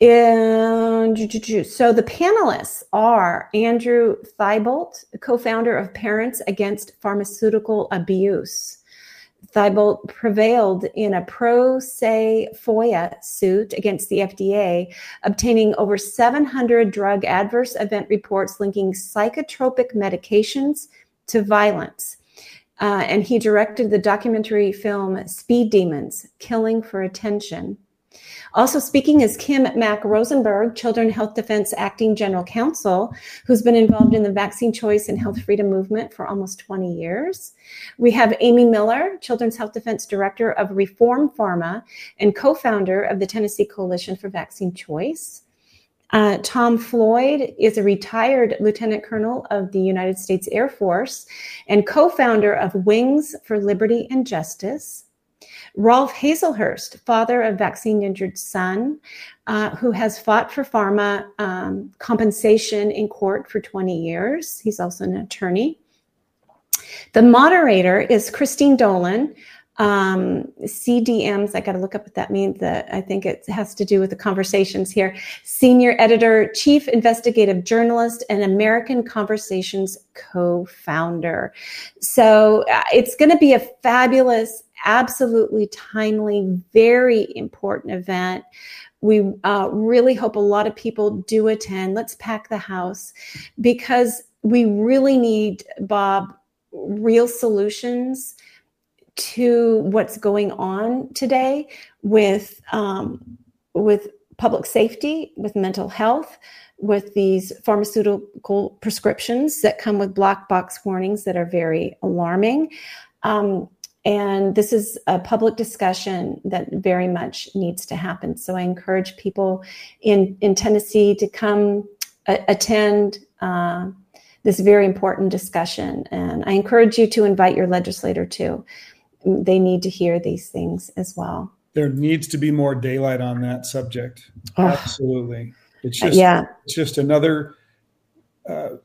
and so the panelists are Andrew Thibault, co-founder of Parents Against Pharmaceutical Abuse. Thibault prevailed in a pro se FOIA suit against the FDA, obtaining over 700 drug adverse event reports linking psychotropic medications to violence. Uh, and he directed the documentary film Speed Demons Killing for Attention. Also speaking is Kim Mack Rosenberg, Children Health Defense Acting General Counsel, who's been involved in the vaccine choice and health freedom movement for almost 20 years. We have Amy Miller, Children's Health Defense Director of Reform Pharma and co founder of the Tennessee Coalition for Vaccine Choice. Uh, Tom Floyd is a retired lieutenant colonel of the United States Air Force and co founder of Wings for Liberty and Justice. Rolf Hazlehurst, father of vaccine injured son, uh, who has fought for pharma um, compensation in court for 20 years. He's also an attorney. The moderator is Christine Dolan, um, CDMs. I got to look up what that means. That I think it has to do with the conversations here. Senior editor, chief investigative journalist, and American Conversations co-founder. So uh, it's going to be a fabulous, absolutely timely, very important event. We uh, really hope a lot of people do attend. Let's pack the house because we really need, Bob, real solutions to what's going on today with um, with public safety, with mental health, with these pharmaceutical prescriptions that come with black box warnings that are very alarming. Um, and this is a public discussion that very much needs to happen. So I encourage people in, in Tennessee to come a- attend uh, this very important discussion. And I encourage you to invite your legislator too. They need to hear these things as well. There needs to be more daylight on that subject. Oh. Absolutely. It's just yeah. it's just another uh,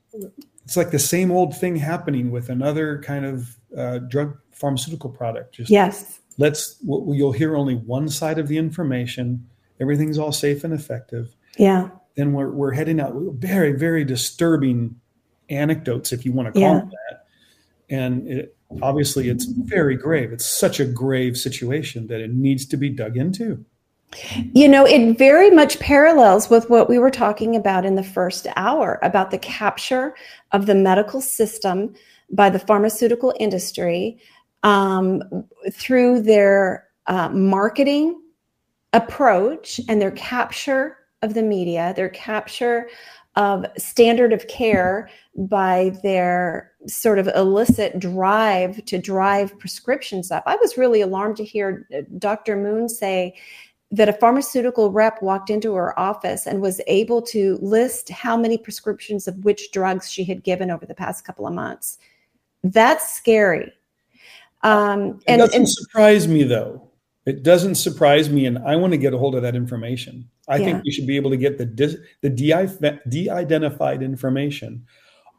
it's like the same old thing happening with another kind of uh, drug pharmaceutical product just Yes. let's you'll hear only one side of the information everything's all safe and effective Yeah. then we're, we're heading out very very disturbing anecdotes if you want to call Yeah. them that and it, obviously it's very grave. It's such a grave situation that it needs to be dug into. You know, it very much parallels with what we were talking about in the first hour about the capture of the medical system by the pharmaceutical industry um, through their uh, marketing approach and their capture of the media, their capture of standard of care by their sort of illicit drive to drive prescriptions up. I was really alarmed to hear uh, Dr. Moon say that a pharmaceutical rep walked into her office and was able to list how many prescriptions of which drugs she had given over the past couple of months. That's scary. Um, it doesn't and, surprise me though. It doesn't surprise me, and I want to get a hold of that information. I yeah. think we should be able to get the dis, the de-identified information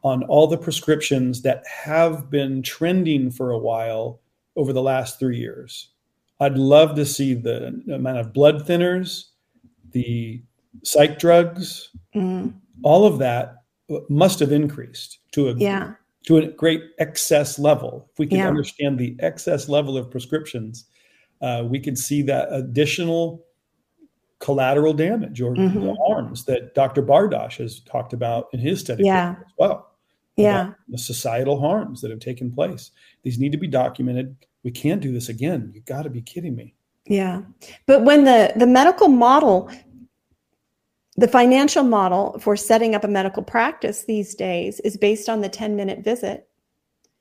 on all the prescriptions that have been trending for a while over the last three years. I'd love to see the amount of blood thinners, the psych drugs, mm. all of that must have increased to a yeah. to a great excess level. If we can yeah. understand the excess level of prescriptions, uh, we can see that additional collateral damage or mm-hmm. the harms that Dr. Bardosh has talked about in his study yeah. as well. Yeah. The societal harms that have taken place. These need to be documented we can't do this again. You've got to be kidding me. Yeah. But when the, the medical model, the financial model for setting up a medical practice these days is based on the 10 minute visit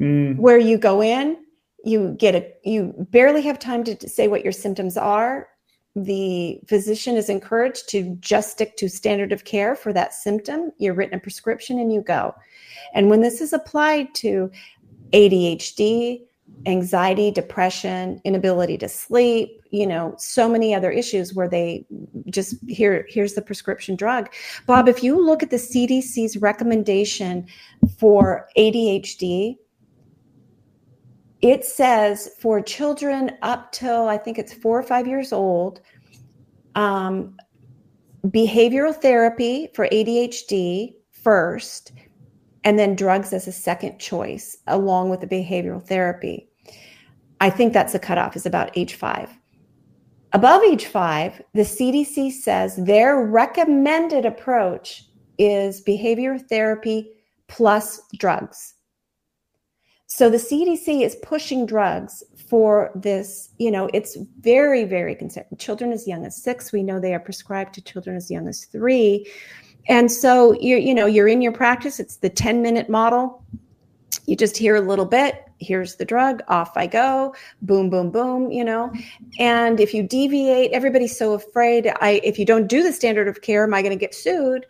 mm. where you go in, you get a, you barely have time to say what your symptoms are. The physician is encouraged to just stick to standard of care for that symptom. You're written a prescription and you go. And when this is applied to ADHD, anxiety, depression, inability to sleep, you know, so many other issues where they just here here's the prescription drug. Bob, if you look at the CDC's recommendation for ADHD, it says for children up till I think it's 4 or 5 years old, um, behavioral therapy for ADHD first and then drugs as a second choice along with the behavioral therapy. I think that's the cutoff is about age five. Above age five, the CDC says their recommended approach is behavior therapy plus drugs. So the CDC is pushing drugs for this, you know, it's very, very concerned. Children as young as six, we know they are prescribed to children as young as three. And so you're, you know, you're in your practice, it's the 10 minute model. You just hear a little bit, here's the drug, off I go, boom, boom, boom, you know. And if you deviate, everybody's so afraid. I if you don't do the standard of care, am I going to get sued?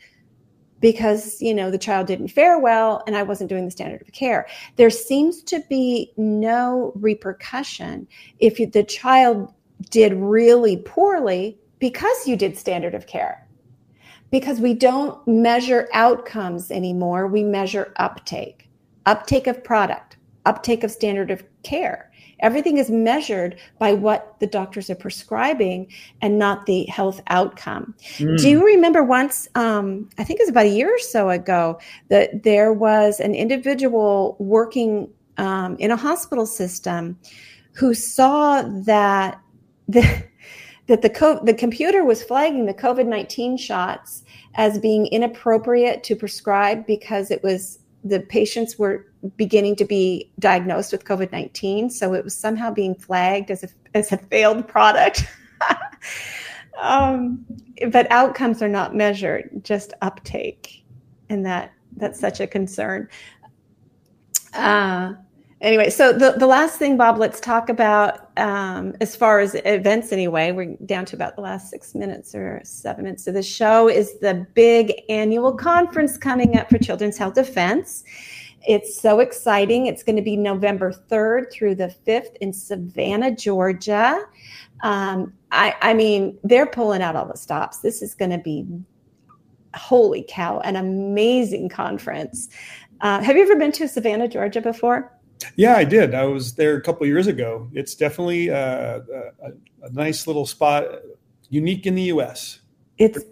Because you know the child didn't fare well and I wasn't doing the standard of care. There seems to be no repercussion if you, the child did really poorly because you did standard of care because we don't measure outcomes anymore. We measure uptake, uptake of product, uptake of standard of care. Everything is measured by what the doctors are prescribing and not the health outcome. Mm. Do you remember once, um, I think it was about a year or so ago, that there was an individual working um, in a hospital system who saw that the (laughs) that the co- the computer was flagging the COVID nineteen shots as being inappropriate to prescribe because it was the patients were beginning to be diagnosed with COVID 19. So it was somehow being flagged as a, as a failed product. (laughs) um, but outcomes are not measured, just uptake. And that that's such a concern. Uh, anyway, so the, the last thing, Bob, let's talk about um, as far as events anyway, we're down to about the last six minutes or seven minutes of the show, is the big annual conference coming up for Children's Health Defense. It's so exciting. It's going to be November 3rd through the 5th in Savannah, Georgia. Um, I, I mean, they're pulling out all the stops. This is going to be, holy cow, an amazing conference. Uh, have you ever been to Savannah, Georgia before? Yeah, I did. I was there a couple years ago. It's definitely uh, a, a, nice little spot, unique in the U.S. It's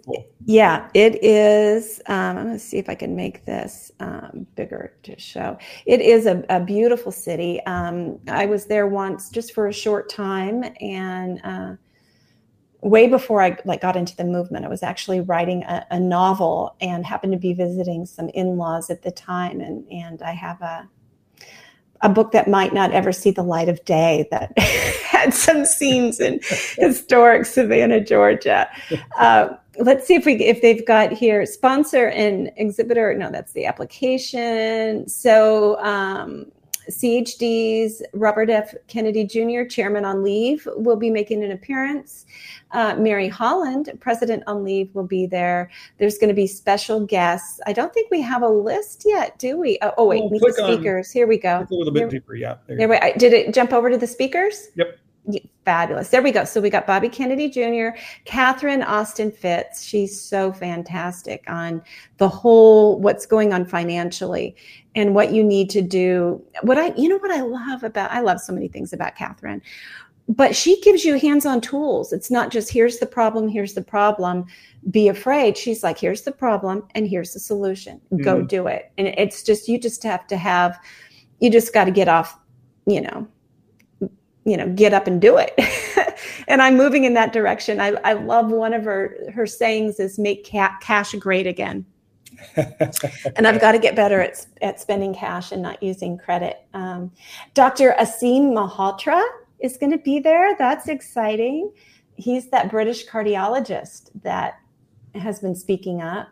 yeah, it is. Um, I'm going to see if I can make this um, bigger to show. It is a, a beautiful city. Um, I was there once just for a short time, and uh, way before I like got into the movement, I was actually writing a, a novel and happened to be visiting some in-laws at the time, and and I have a a book that might not ever see the light of day that (laughs) had some scenes in historic Savannah, Georgia. Uh, let's see if we if they've got here sponsor and exhibitor. No, that's the application. So um, CHD's Robert F. Kennedy Jr., chairman on leave, will be making an appearance. Uh, Mary Holland, president on leave, will be there. There's going to be special guests. I don't think we have a list yet, do we? Oh, oh wait, Well, meet the click on- speakers. Here we go. A little bit Here- deeper. Yeah. There there we, did it jump over to the speakers? Yep. Fabulous. There we go. So we got Bobby Kennedy Jr., Catherine Austin Fitts. She's so fantastic on the whole what's going on financially and what you need to do. What I, you know, what I love about, I love so many things about Catherine, but she gives you hands-on tools. It's not just here's the problem, here's the problem. Be afraid. She's like, here's the problem and here's the solution. Go Mhm. do it. And it's just you just have to have, you just got to get off, you know, you know get up and do it. (laughs) And i'm moving in that direction. I, I love one of her her sayings is make ca- cash great again. (laughs) And i've got to get better at, at spending cash and not using credit. Um, dr Aseem Malhotra is going to be there. That's exciting. He's that british cardiologist that has been speaking up.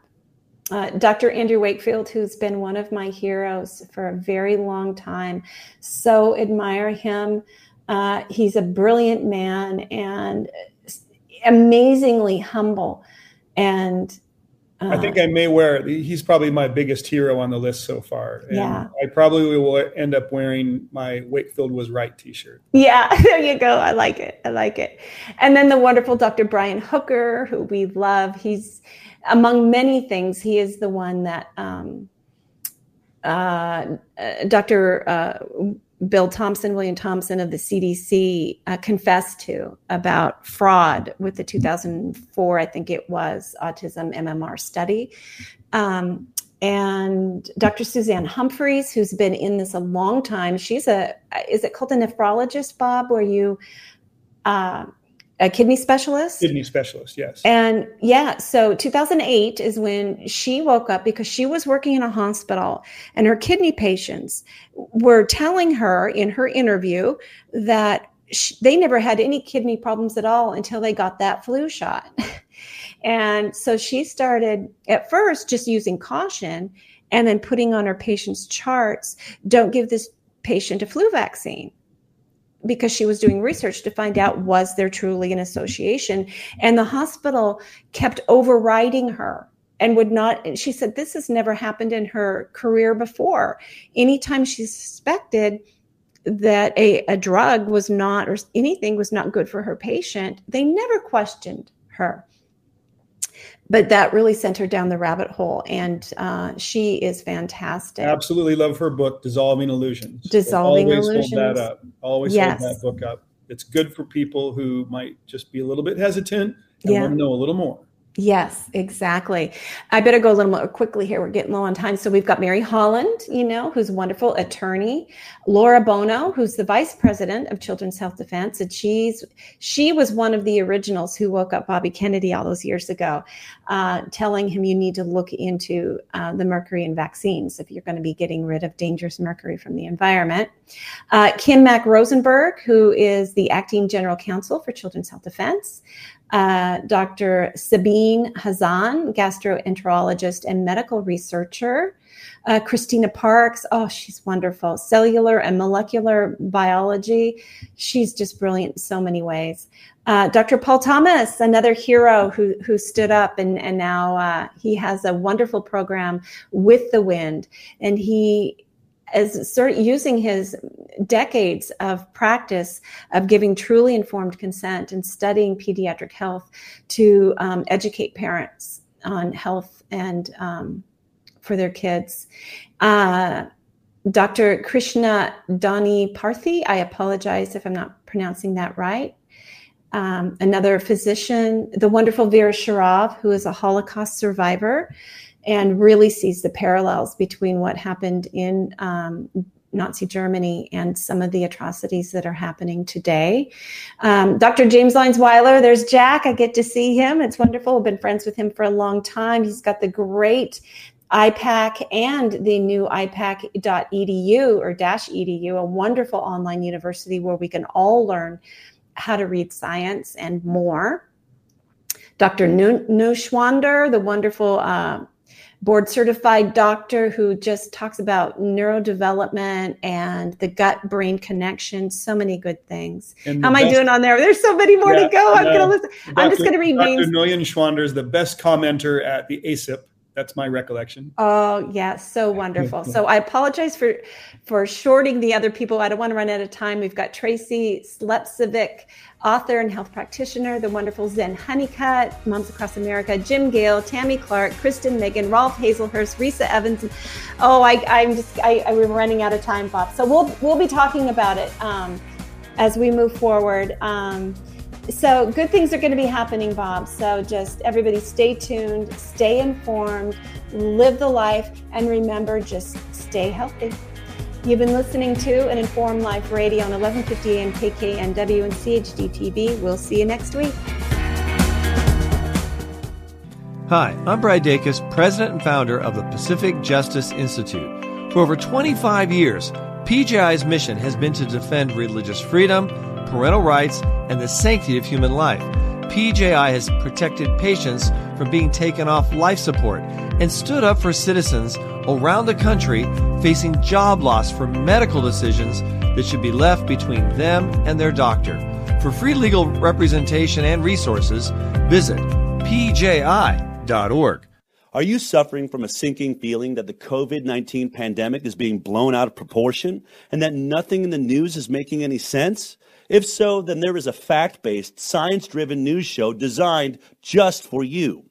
Uh, Dr. Andrew Wakefield, who's been one of my heroes for a very long time, so admire him. Uh, he's a brilliant man and amazingly humble. And uh, I think I may wear. He's probably my biggest hero on the list so far. And Yeah. I probably will end up wearing my Wakefield was right T-shirt. yeah, (laughs) there you go. I like it. I like it. And then the wonderful Dr. Brian Hooker, who we love. He's among many things. He is the one that um, uh, uh, Dr. Uh, Bill Thompson, William Thompson of the CDC, uh, confessed to about fraud with the 2004, I think it was, autism MMR study. Um, and Dr. Suzanne Humphries, who's been in this a long time, she's a, is it called a nephrologist, Bob, where you, uh, a kidney specialist? Kidney specialist, yes. And yeah, so 2008 is when she woke up because she was working in a hospital and her kidney patients were telling her in her interview that sh they never had any kidney problems at all until they got that flu shot. (laughs) and so she started at first just using caution and then putting on her patients' charts don't give this patient a flu vaccine because she was doing research to find out was there truly an association? And the hospital kept overriding her and would not she said this has never happened in her career before. Anytime she suspected that a, a drug was not or anything was not good for her patient they never questioned her but that really sent her down the rabbit hole and uh, she is fantastic Absolutely love her book, Dissolving Illusions. Dissolving Illusions. Always hold that up. Always Yes. hold that book up. It's good for people who might just be a little bit hesitant and Yeah. want to know a little more. Yes, exactly. I better go a little more quickly here. We're getting low on time. So we've got Mary Holland, you know, who's a wonderful attorney, Laura Bono, who's the vice president of Children's Health Defense, and she's she was one of the originals who woke up Bobby Kennedy all those years ago, uh, telling him you need to look into uh, the mercury in vaccines if you're going to be getting rid of dangerous mercury from the environment. Uh, Kim Mack Rosenberg, who is the acting general counsel for Children's Health Defense uh, Dr. Sabine Hazan, gastroenterologist and medical researcher. Uh, Christina Parks, oh, she's wonderful. Cellular and molecular biology. She's just brilliant in so many ways. Uh, Dr. Paul Thomas, another hero who, who stood up and, and now uh, he has a wonderful program with the wind. And he is sort of using his decades of practice of giving truly informed consent and studying pediatric health to um, educate parents on health and um, for their kids. Uh, Dr. Krishna Dani Parthi, I apologize if I'm not pronouncing that right. Um, another physician, the wonderful Vera Sharav, who is a Holocaust survivor and really sees the parallels between what happened in um, Nazi Germany and some of the atrocities that are happening today. Um, Dr. James Lyons Weiler, there's Jack. I get to see him. It's wonderful. I've been friends with him for a long time. He's got the great IPAK and the new IPAK.edu or dash edu, a wonderful online university where we can all learn how to read science and more. Dr. Neuschwander, the wonderful uh, board certified doctor who just talks about neurodevelopment and the gut brain connection. So many good things. How am best, I doing on there? There's so many more yeah, to go. I'm going to listen. Dr. I'm just going to read Dr. names. Dr. Neuschwander is the best commenter at the ACIP that's my recollection. Oh yeah, so (laughs) wonderful. so I apologize for for shorting the other people. I don't want to run out of time. We've got Tracy Slepcevic, author and health practitioner, the wonderful Zen Honeycutt, Moms Across America, Jim Gale, Tammy Clark, Kristen Meghan, Rolf Hazlehurst, Risa Evans. Oh, I, I'm just I, I we're running out of time, Bob. So we'll we'll be talking about it um, as we move forward. Um, so good things are going to be happening, Bob. So just everybody stay tuned, stay informed, live the life, and remember just stay healthy. You've been listening to an Informed Life Radio on 1150 AM KKNW and CHD TV. We'll see you next week. Hi, I'm Brad Dacus, president and founder of the Pacific Justice Institute. For over 25 years, PJI's mission has been to defend religious freedom parental rights, and the sanctity of human life. PJI has protected patients from being taken off life support and stood up for citizens around the country facing job loss for medical decisions that should be left between them and their doctor. For free legal representation and resources, visit pji.org. Are you suffering from a sinking feeling that the COVID 19 pandemic is being blown out of proportion and that nothing in the news is making any sense? If so, then there is a fact based, science driven news show designed just for you.